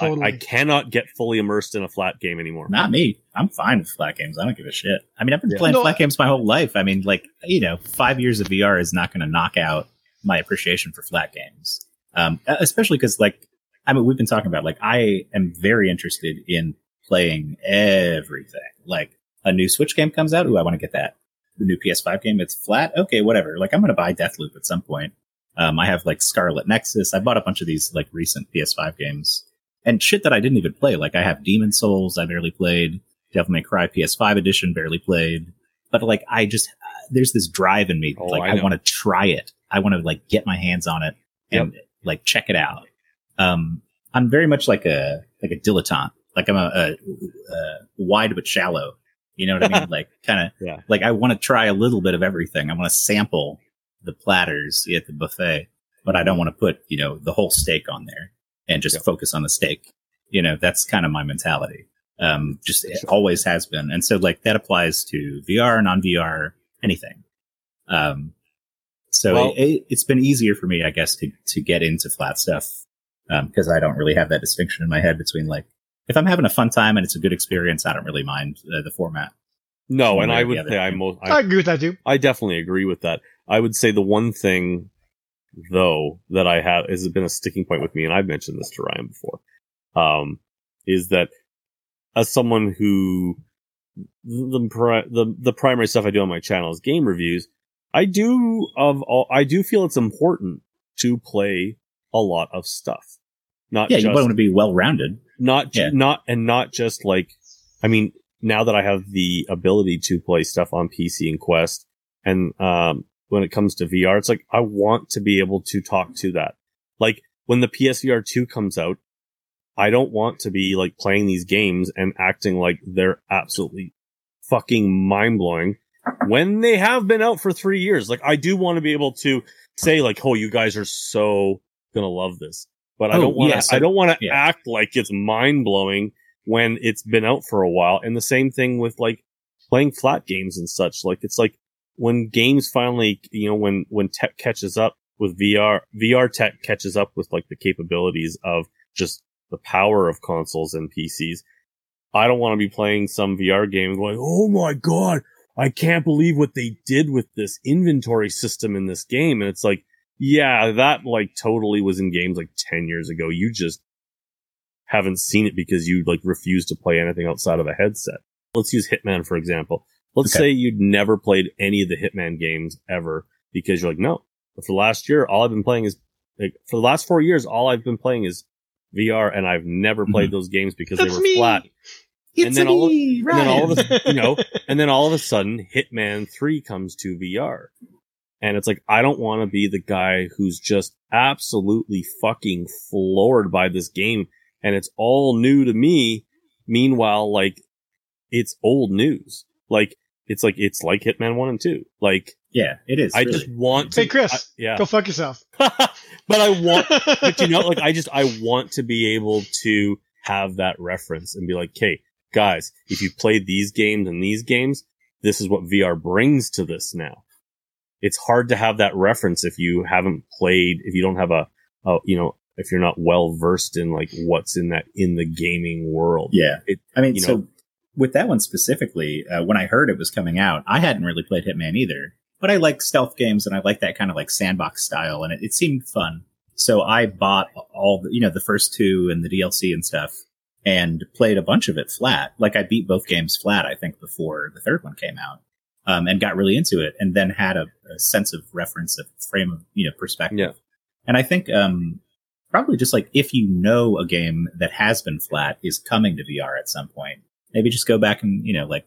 I- I, cannot get fully immersed in a flat game anymore. not me. I'm fine with flat games. I don't give a shit. I mean, I've been Yeah. playing No, flat I- games my whole life. I mean, like you know, five years of VR is not going to knock out my appreciation for flat games. Um, especially because, like, I mean, we've been talking about like I am very interested in playing everything. Like a new Switch game comes out, ooh, I want to get that. The new PS5 game, it's flat. Okay, whatever. Like I'm going to buy Deathloop at some point. Um, I have like Scarlet Nexus. I bought a bunch of these like recent PS5 games and shit that I didn't even play. Like I have Demon Souls, I barely played. Devil May Cry PS5 edition, barely played. But like I just uh, there's this drive in me. Oh, like I I, want to try it. I want to like get my hands on it and like check it out. Um, I'm very much like a like a dilettante. Like I'm a, a, a wide but shallow. You know what I mean? like kind of Yeah. like I want to try a little bit of everything. I want to sample the platters at the buffet, but I don't want to put you know the whole steak on there and just Yeah. focus on the steak. You know that's kind of my mentality. Um, just it always has been, and so like that applies to VR, non VR, anything. Um, so Well- it, it's been easier for me, I guess, to to get into flat stuff because I don't really have that distinction in my head between like if I'm having a fun time and it's a good experience, I don't really mind uh, the format. No, and I would say I most, I I, agree with that too. I definitely agree with that. I would say the one thing though that I have has been a sticking point with me, and I've mentioned this to Ryan before, um, is that as someone who the, pri- the the primary stuff I do on my channel is game reviews. I do of all, I do feel it's important to play a lot of stuff, not Yeah, just you want to be well rounded. not ju- Yeah. not and not just like i mean now that i have the ability to play stuff on pc and quest and um when it comes to vr it's like i want to be able to talk to that like when the psvr 2 comes out i don't want to be like playing these games and acting like they're absolutely fucking mind-blowing when they have been out for three years like i do want to be able to say like oh you guys are so gonna love this but I Oh, don't want to. yeah, so- I don't want to yeah. act like it's mind blowing when it's been out for a while. And the same thing with like playing flat games and such. Like it's like when games finally, you know, when when tech catches up with VR, VR tech catches up with like the capabilities of just the power of consoles and PCs. I don't want to be playing some VR game going, "Oh my god, I can't believe what they did with this inventory system in this game." And it's like, yeah, that like totally was in games like 10 years ago. You just haven't seen it because you like refuse to play anything outside of a headset. Let's use Hitman, for example. Let's Okay. say you'd never played any of the Hitman games ever because you're like, no, but for the last year, all I've been playing is like for the last four years, all I've been playing is VR and I've never mm-hmm. played those games because That's they were me. flat. It's then all of- me, and then all of a- you know, And then all of a sudden, Hitman 3 comes to VR. And it's like, I don't want to be the guy who's just absolutely fucking floored by this game. And it's all new to me. Meanwhile, like, it's old news. Like, it's like, it's like Hitman 1 and 2. Like, yeah, it is. I really. just want to. Hey, Chris, I- yeah. Go fuck yourself. but I want, but you know, like I just I want to be able to have that reference and be like, "Okay, guys, if you played these games and these games, this is what VR brings to this now." It's hard to have that reference if you haven't played, if you don't have a, a you know, if you're not well versed in like what's in that in the gaming world. Yeah. It- I mean, you so know- with that one specifically, uh, when I heard it was coming out, I hadn't really played Hitman either, but I like stealth games and I like that kind of like sandbox style, and it, it seemed fun. So I bought all the, you know, the first two and the DLC and stuff, and played a bunch of it flat. Like I beat both games flat, I think, before the third one came out, um, and got really into it, and then had a, a sense of reference, a frame of you know perspective. Yeah. And I think um, probably just like if you know a game that has been flat is coming to VR at some point, maybe just go back and you know like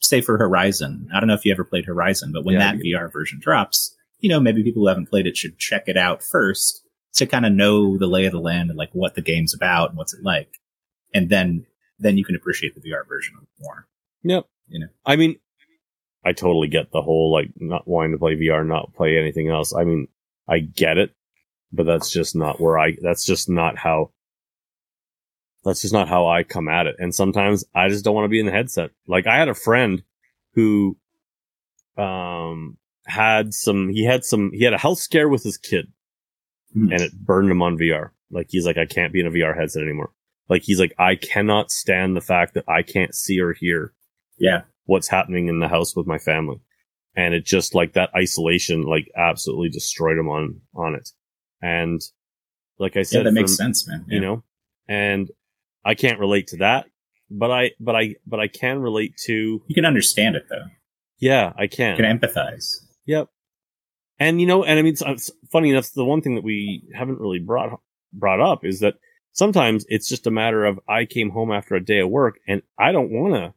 say for Horizon. I don't know if you ever played Horizon, but when Yeah, that VR version drops, you know maybe people who haven't played it should check it out first to kind of know the lay of the land and like what the game's about and what's it like, and then then you can appreciate the VR version more. Yep. You know. I mean, I totally get the whole like not wanting to play VR, not play anything else. I mean, I get it, but that's just not where I. That's just not how. That's just not how I come at it. And sometimes I just don't want to be in the headset. Like I had a friend who, um, had some. He had some. He had a health scare with his kid, Hmm. and it burned him on VR. Like he's like, I can't be in a VR headset anymore. Like he's like, I cannot stand the fact that I can't see or hear Yeah. what's happening in the house with my family. And it just like that isolation, like absolutely destroyed him on, on it. And like I Yeah, said, that makes from- sense, man. you know, and I can't relate to that, but I, but I, but I can relate to, you can understand it though. yeah, I can. You can empathize. Yep. And you know, and I mean, it's, it's funny enough. The one thing that we haven't really brought brought up is that sometimes it's just a matter of I came home after a day of work and I don't want to.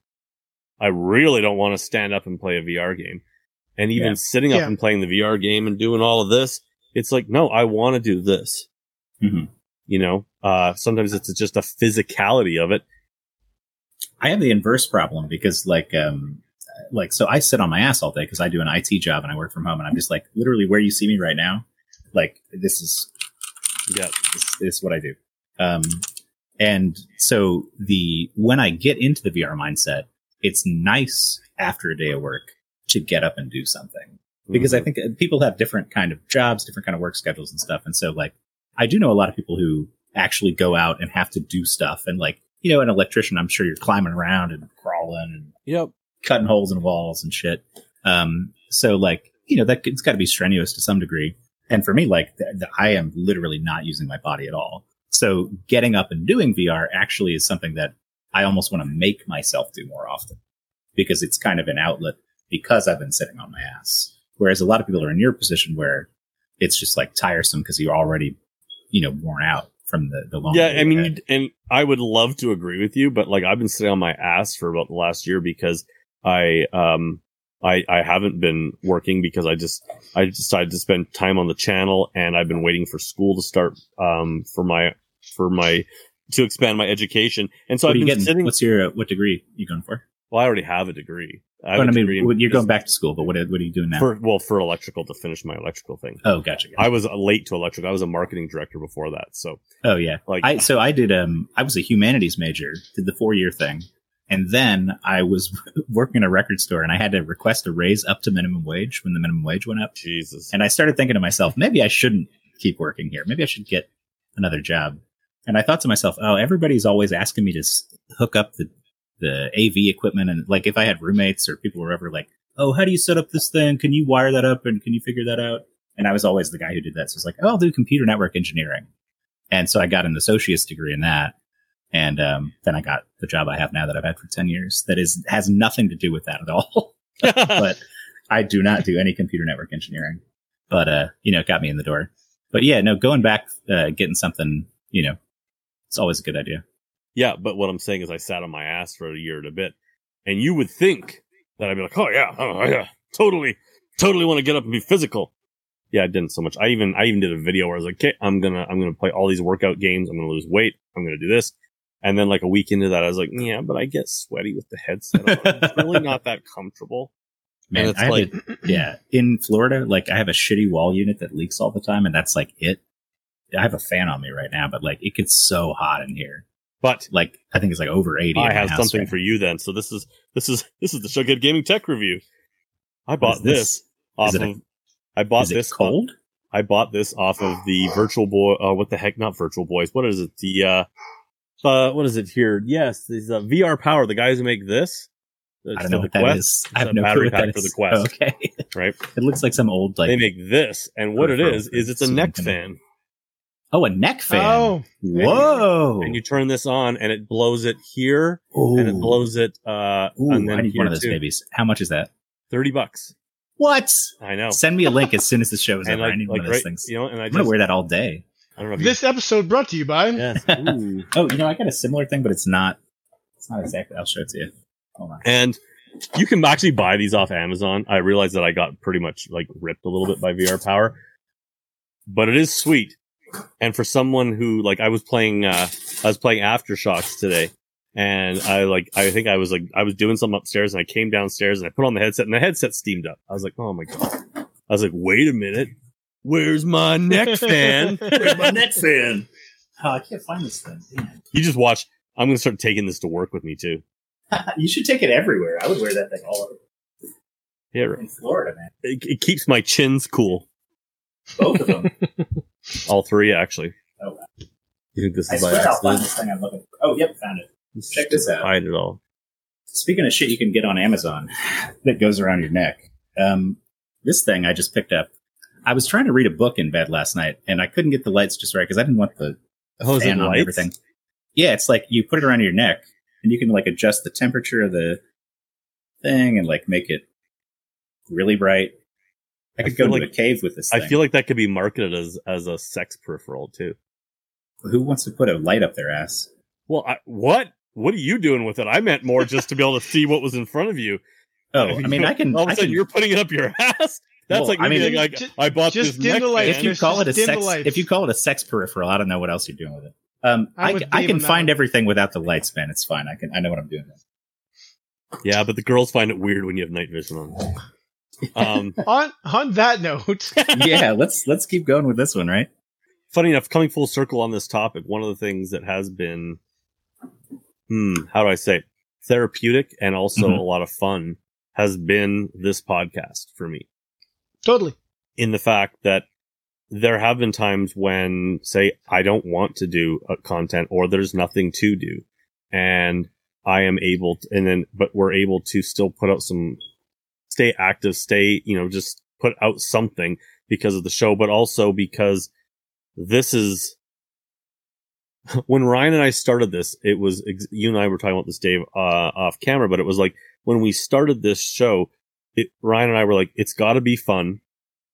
I really don't want to stand up and play a VR game, and even Yeah. sitting up Yeah. and playing the VR game and doing all of this. It's like, no, I want to do this. Mhm. You know, uh, sometimes it's just a physicality of it. I have the inverse problem because like um like so I sit on my ass all day because I do an IT job and I work from home and I'm just like literally where you see me right now, like this is Yeah. this, this is what I do. Um and so the when I get into the VR mindset, it's nice after a day of work to get up and do something because I think uh, people have different kind of jobs, different kind of work schedules and stuff. And so like, I do know a lot of people who actually go out and have to do stuff. And like, you know, an electrician, I'm sure you're climbing around and crawling and Yep. cutting holes in walls and shit. Um, so like, you know, that it's got to be strenuous to some degree. And for me, like, th- th- I am literally not using my body at all. So getting up and doing VR actually is something that I almost want to make myself do more often because it's kind of an outlet because I've been sitting on my ass. Whereas a lot of people are in your position where it's just like tiresome because you're already, you know, worn out from the, the long. Yeah, I mean, and I would love to agree with you, but like I've been sitting on my ass for about the last year because I um I I haven't been working because I just I decided to spend time on the channel and I've been waiting for school to start um for my for my to expand my education and so what I've been getting? sitting. What's your, uh, what degree you going for? Well, I already have a degree. I, have Well, a I mean, degree you're going back to school, but what, are- what are you doing now? for well for electrical to finish my electrical thing. oh, gotcha. gotcha. I was uh, late to electrical. I was a marketing director before that, so oh, yeah. like I so I did um I was a humanities major, did the four year thing, and then I was working in a record store and I had to request a raise up to minimum wage when the minimum wage went up. Jesus. And I started thinking to myself, maybe I shouldn't keep working here. Maybe I should get another job. And I thought to myself, oh, everybody's always asking me to hook up the the AV equipment and like if I had roommates or people were ever like, oh, how do you set up this thing? Can you wire that up and can you figure that out? And I was always the guy who did that. So it's like, oh, I'll do computer network engineering. And so I got an associate's degree in that. And um, then I got the job I have now that I've had for 10 years that is has nothing to do with that at all. but I do not do any computer network engineering. But uh, you know, it got me in the door. But yeah, no, going back, uh, getting something, you know, it's always a good idea. Yeah, but what I'm saying is I sat on my ass for a year and a bit. And you would think that I'd be like, oh yeah, oh yeah, totally, totally want to get up and be physical. Yeah, I didn't so much. I even, I even did a video where I was like, okay, I'm gonna, I'm gonna play all these workout games. I'm gonna lose weight. I'm gonna do this. And then like a week into that, I was like, yeah, but I get sweaty with the headset. on. It's really not that comfortable. Man, and it's I like, a- yeah, in Florida, like I have a shitty wall unit that leaks all the time, and that's like it. I have a fan on me right now, but like it gets so hot in here. But Like I think it's like over eighty. I have something right for you then. So this is, this is, this is the Shugghead Gaming Tech Review. I bought this, this? off Is a- of, I bought Is this cold? I bought this off of the Virtual Boy. Uh, what the heck? Not Virtual Boys. What is it? The uh, uh, what is it here? Yes, these uh, VR Power, the guys who make this. I don't know what that Quest. is. It's I have no battery pack for the is. Quest. Okay, Right? it looks like some old like they make this, and what it is is is it's a neck fan, oh a neck fan. Oh, Whoa! and you turn this on, and it blows it here, and it blows it, uh, Ooh, and then I need here one of those too. babies. How much is that? Thirty bucks. What? I know. Send me a link as soon as the show is And over. like, I need like one of those right, things. you know, and I I'm gonna wear that all day. I don't know if you, this episode brought to you by. yes. Ooh. Oh, you know, I got a similar thing, but it's not. It's not exactly. I'll show it to you. Hold on. And you can actually buy these off Amazon. I realized that I got pretty much like ripped a little bit by VR Power, but it is sweet. And for someone who like, I was playing, uh, I was playing Aftershocks today and I like, I think I was like, I was doing something upstairs and I came downstairs and I put on the headset and the headset steamed up. I was like, oh my God. I was like, wait a minute. Where's my neck fan? Where's my neck fan? Oh, I can't find this thing. Damn. you just watch. I'm going to start taking this to work with me too. you should take it everywhere. I would wear that thing all over Yeah. Right. in Florida, man. It, it keeps my chins cool. Both of them. All three, actually. Oh, wow. You think this I is by swear I'll accident? this thing I'm looking. Oh, yep, found it. Check this out. Hide it all. Speaking of shit you can get on Amazon that goes around your neck, um, this thing I just picked up. I was trying to read a book in bed last night, and I couldn't get the lights just right because I didn't want the Oh, is it fan on lights? everything. Yeah, it's like you put it around your neck, and you can like adjust the temperature of the thing and like make it really bright. I I could go feel into like- a cave with this. I thing. feel like that could be marketed as as a sex peripheral too. who wants to put a light up their ass? Well, I, what? What are you doing with it? I meant more just to be able to see what was in front of you. Oh, I mean, I can. All of a sudden, can you're putting it up your ass. That's Well, like I mean- like, Just- I bought just this dim neck the lights, if you fan. Just- call it a just dim the sex, if you call it a sex peripheral, I don't know what else you're doing with it. Um, I'm I, can- I can on that find one. everything without the lights, man. It's fine. I can. I know what I'm doing. Yeah, but the girls find it weird when you have night vision on. Um, On on that note, yeah, let's let's keep going with this one, right? funny enough, coming full circle on this topic, one of the things that has been, hmm, how do I say, it? therapeutic and also Mhm. a lot of fun has been this podcast for me. totally. in the fact that there have been times when, say, I don't want to do a content or there's nothing to do, and I am able, to, and then, but we're able to still put out some, stay active, stay, you know, just put out something because of the show, but also because this is, when Ryan and I started this, it was, you and I were talking about this, Dave, uh, off camera, but it was like when we started this show, it, Ryan and I were like, it's gotta be fun.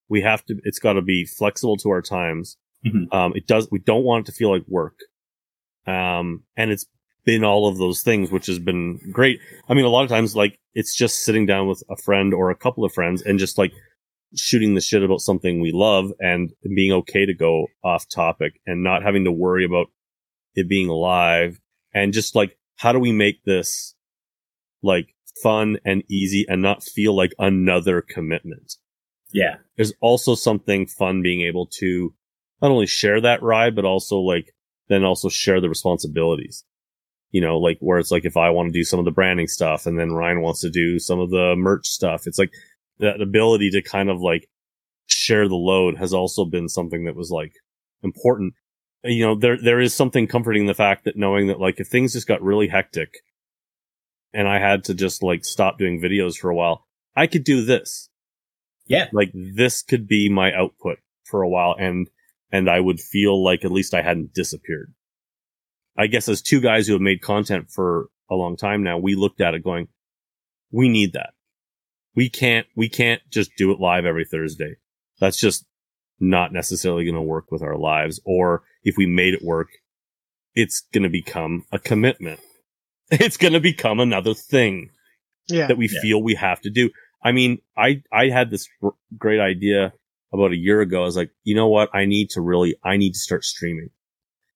We have to it's got to be flexible to our times. Mhm. um it does we don't want it to feel like work. Um and it's been all of those things which has been great. I mean a lot of times like it's just sitting down with a friend or a couple of friends and just like shooting the shit about something we love and being okay to go off topic and not having to worry about it being live. And just like how do we make this like fun and easy and not feel like another commitment? Yeah, there's also something fun being able to not only share that ride, but also like then also share the responsibilities. You know, like where it's like if I want to do some of the branding stuff and then Ryan wants to do some of the merch stuff, it's like that ability to kind of like share the load has also been something that was like important. You know, there there is something comforting in the fact that knowing that like if things just got really hectic and I had to just like stop doing videos for a while, I could do this yeah, like this could be my output for a while and and I would feel like at least I hadn't disappeared. I guess as two guys who have made content for a long time now, we looked at it going, we need that. We can't we can't just do it live every Thursday. That's just not necessarily going to work with our lives or if we made it work, it's going to become a commitment. It's going to become another thing Yeah. that we Yeah. feel we have to do. I mean, I, I had this r- great idea about a year ago. I was like, you know what? I need to really, I need to start streaming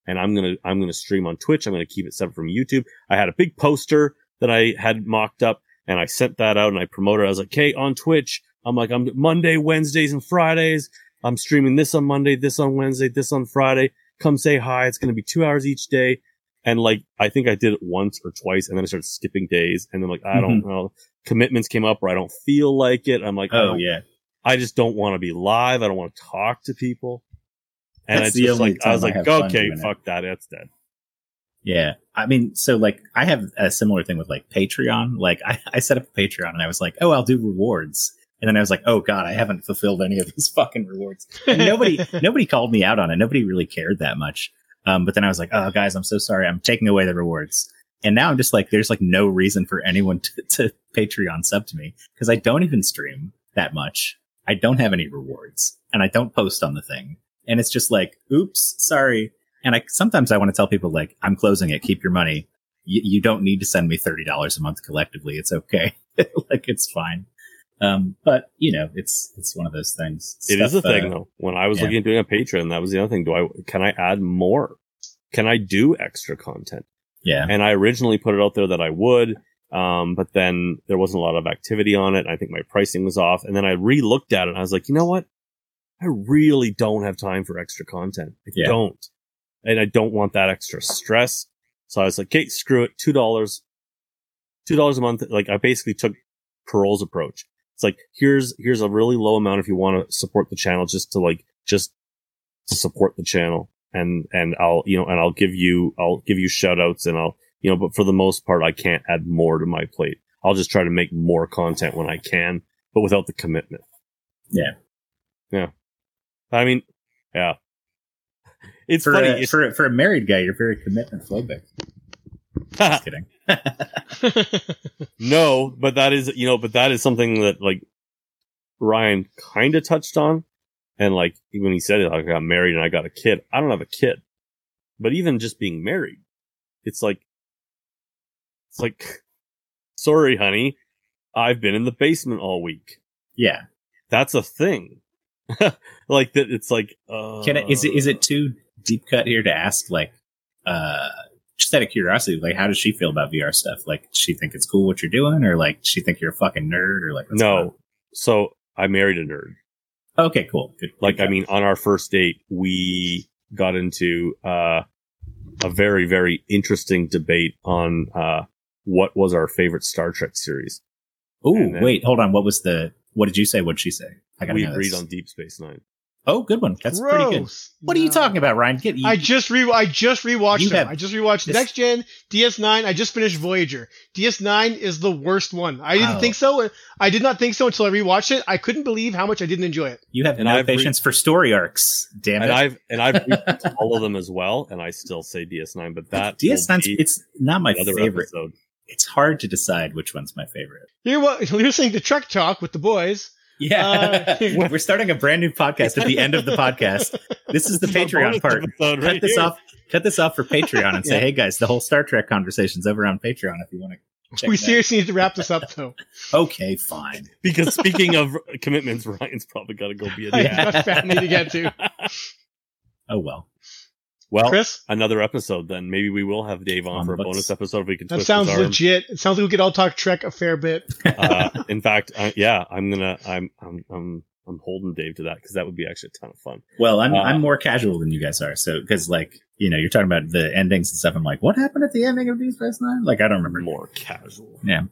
and I'm going to, I'm going to stream on Twitch. I'm going to keep it separate from YouTube. I had a big poster that I had mocked up and I sent that out and I promoted. it. I was like, okay, on Twitch, I'm like, I'm Monday, Wednesdays and Fridays. I'm streaming this on Monday, this on Wednesday, this on Friday. Come say hi. It's going to be two hours each day. And like, I think I did it once or twice and then I started skipping days. And then like, I don't mm-hmm. know, commitments came up where I don't feel like it. I'm like, oh yeah. I just don't want to be live. I don't want to talk to people. And That's it's just like, I was I like, okay, doing it. fuck that. It's dead. Yeah. I mean, so like I have a similar thing with like Patreon. Like I, I set up a Patreon and I was like, oh, I'll do rewards. And then I was like, oh God, I haven't fulfilled any of these fucking rewards. And nobody, nobody called me out on it. Nobody really cared that much. Um, but then I was like, oh guys, I'm so sorry. I'm taking away the rewards. And now I'm just like, there's like no reason for anyone to, to Patreon sub to me because I don't even stream that much. I don't have any rewards and I don't post on the thing. And it's just like, oops, sorry. And I sometimes I want to tell people like, I'm closing it. Keep your money. Y- you don't need to send me thirty dollars a month collectively. It's okay. like it's fine. Um, but you know, it's it's one of those things. It is a thing uh, though. When I was yeah. looking at doing a Patreon, that was the other thing. Do I can I add more? Can I do extra content? Yeah, And I originally put it out there that I would, um, but then there wasn't a lot of activity on it. I think my pricing was off. And then I re-looked at it and I was like, you know what? I really don't have time for extra content. I Yeah. don't. And I don't want that extra stress. So I was like, okay, screw it. $2. $2 a month. Like I basically took Pearl's approach. It's like, here's, here's a really low amount if you want to support the channel just to like, just to support the channel. And, and I'll, you know, and I'll give you, I'll give you shout outs and I'll, you know, but for the most part, I can't add more to my plate. I'll just try to make more content when I can, but without the commitment. Yeah. Yeah. I mean, yeah. It's for funny. a, it's- for for a married guy, you're very commitment phobic. Just kidding. no, but that is, you know, but that is something that like Ryan kind of touched on. And like when he said it, like, I got married and I got a kid. I don't have a kid, but even just being married, it's like, it's like, sorry, honey, I've been in the basement all week. Yeah. That's a thing. like that. It's like, uh, Can it, is it is it too deep cut here to ask like uh just out of curiosity, like how does she feel about VR stuff? Like does she think it's cool what you're doing, or like does she think you're a fucking nerd, or like no. So I married a nerd. Okay, cool. Good. like good i mean on our first date we got into uh a very very interesting debate on uh what was our favorite star trek series then- wait, hold on. What was the? What did you say? What did she say? I gotta we know agreed this. on deep space nine Oh, good one. That's pretty good. Gross. What are you talking about, Ryan? Get you, I just re I just rewatched You them. have- I just rewatched this- Next Gen, DS9. I just finished Voyager. DS9 is the worst one. I didn't Wow. think oh. so. I did not think so until I rewatched it. I couldn't believe how much I didn't enjoy it. you have and no I've re- patience for story arcs. Damn and it. i've and i've all of them as well and i still say ds9 but that DS9. it's not my favorite. episode It's hard to decide which one's my favorite. You're what you're listening to Trek Talk with the boys. Yeah. Uh, We're starting a brand new podcast at the end of the podcast. This is the This Patreon part. episode Cut this here. off. Cut this off for Patreon and say, Yeah. "Hey guys, the whole Star Trek conversation's over on Patreon if you want to." Check we it out." seriously need to wrap this up though. Okay, fine. because speaking of commitments ryan's probably got to go be a dad got family to get to. Oh well. Well Chris, another episode then maybe we will have dave on, On for a the books. bonus episode if we can that twist sounds his arm. legit. It sounds like we could all talk Trek a fair bit. uh, in fact, I, yeah, I'm gonna, I'm, I'm, I'm, I'm holding Dave to that because that would be actually a ton of fun. Well, I'm Uh, I'm more casual than you guys are. So because like you know you're talking about the endings and stuff. I'm like, what happened at the ending of Deep Space Nine? Like I don't remember. More casual. Yeah.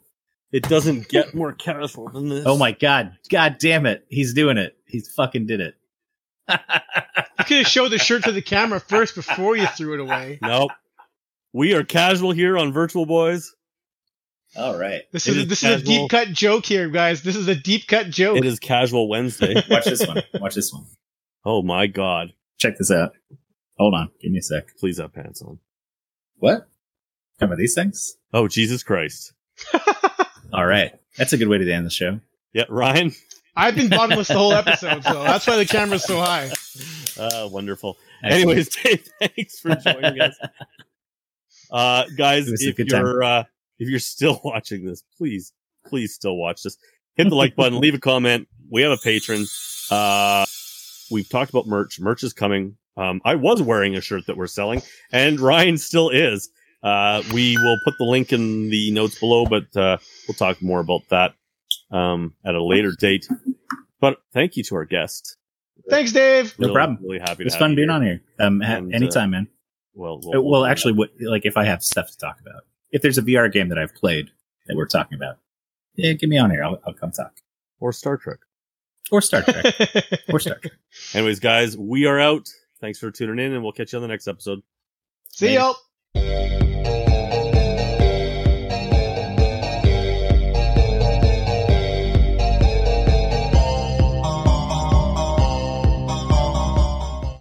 It doesn't get more casual than this. Oh my god! God damn it! He's doing it. He's fucking did it. You could have showed the shirt to the camera first before you threw it away. Nope. We are casual here on Virtual Boys. All right. This It is, is this is a deep cut joke here, guys. This is a deep cut joke. It is Casual Wednesday. Watch this one. Watch this one. oh my God! Check this out. Hold on. Give me a sec. Please have pants on. What? Some of these things? Oh Jesus Christ! All right. That's a good way to end the show. Yeah, Ryan. I've been bottomless the whole episode, so that's why the camera's so high. Uh, wonderful. Excellent. Anyways, Dave, thanks for joining us. Uh, guys, It was a if you're uh, if you're still watching this, please, please still watch this. Hit the like button, leave a comment. We have a Patreon. Uh, we've talked about merch. Merch is coming. Um, I was wearing a shirt that we're selling, and Ryan still is. Uh, we will put the link in the notes below, but uh, we'll talk more about that um, at a later date. But thank you to our guest. Thanks, Dave. No problem. Really happy. It was to fun have you being here. on here. Um, ha- And, uh, anytime, man. Well, Uh, well, actually, what, like if I have stuff to talk about, if there's a VR game that I've played that we're talking about, yeah, get me on here. I'll, I'll come talk. or Star Trek. Or Star Trek. or Star Trek. Anyways, guys, we are out. Thanks for tuning in, and we'll catch you on the next episode. See y'all. Bye.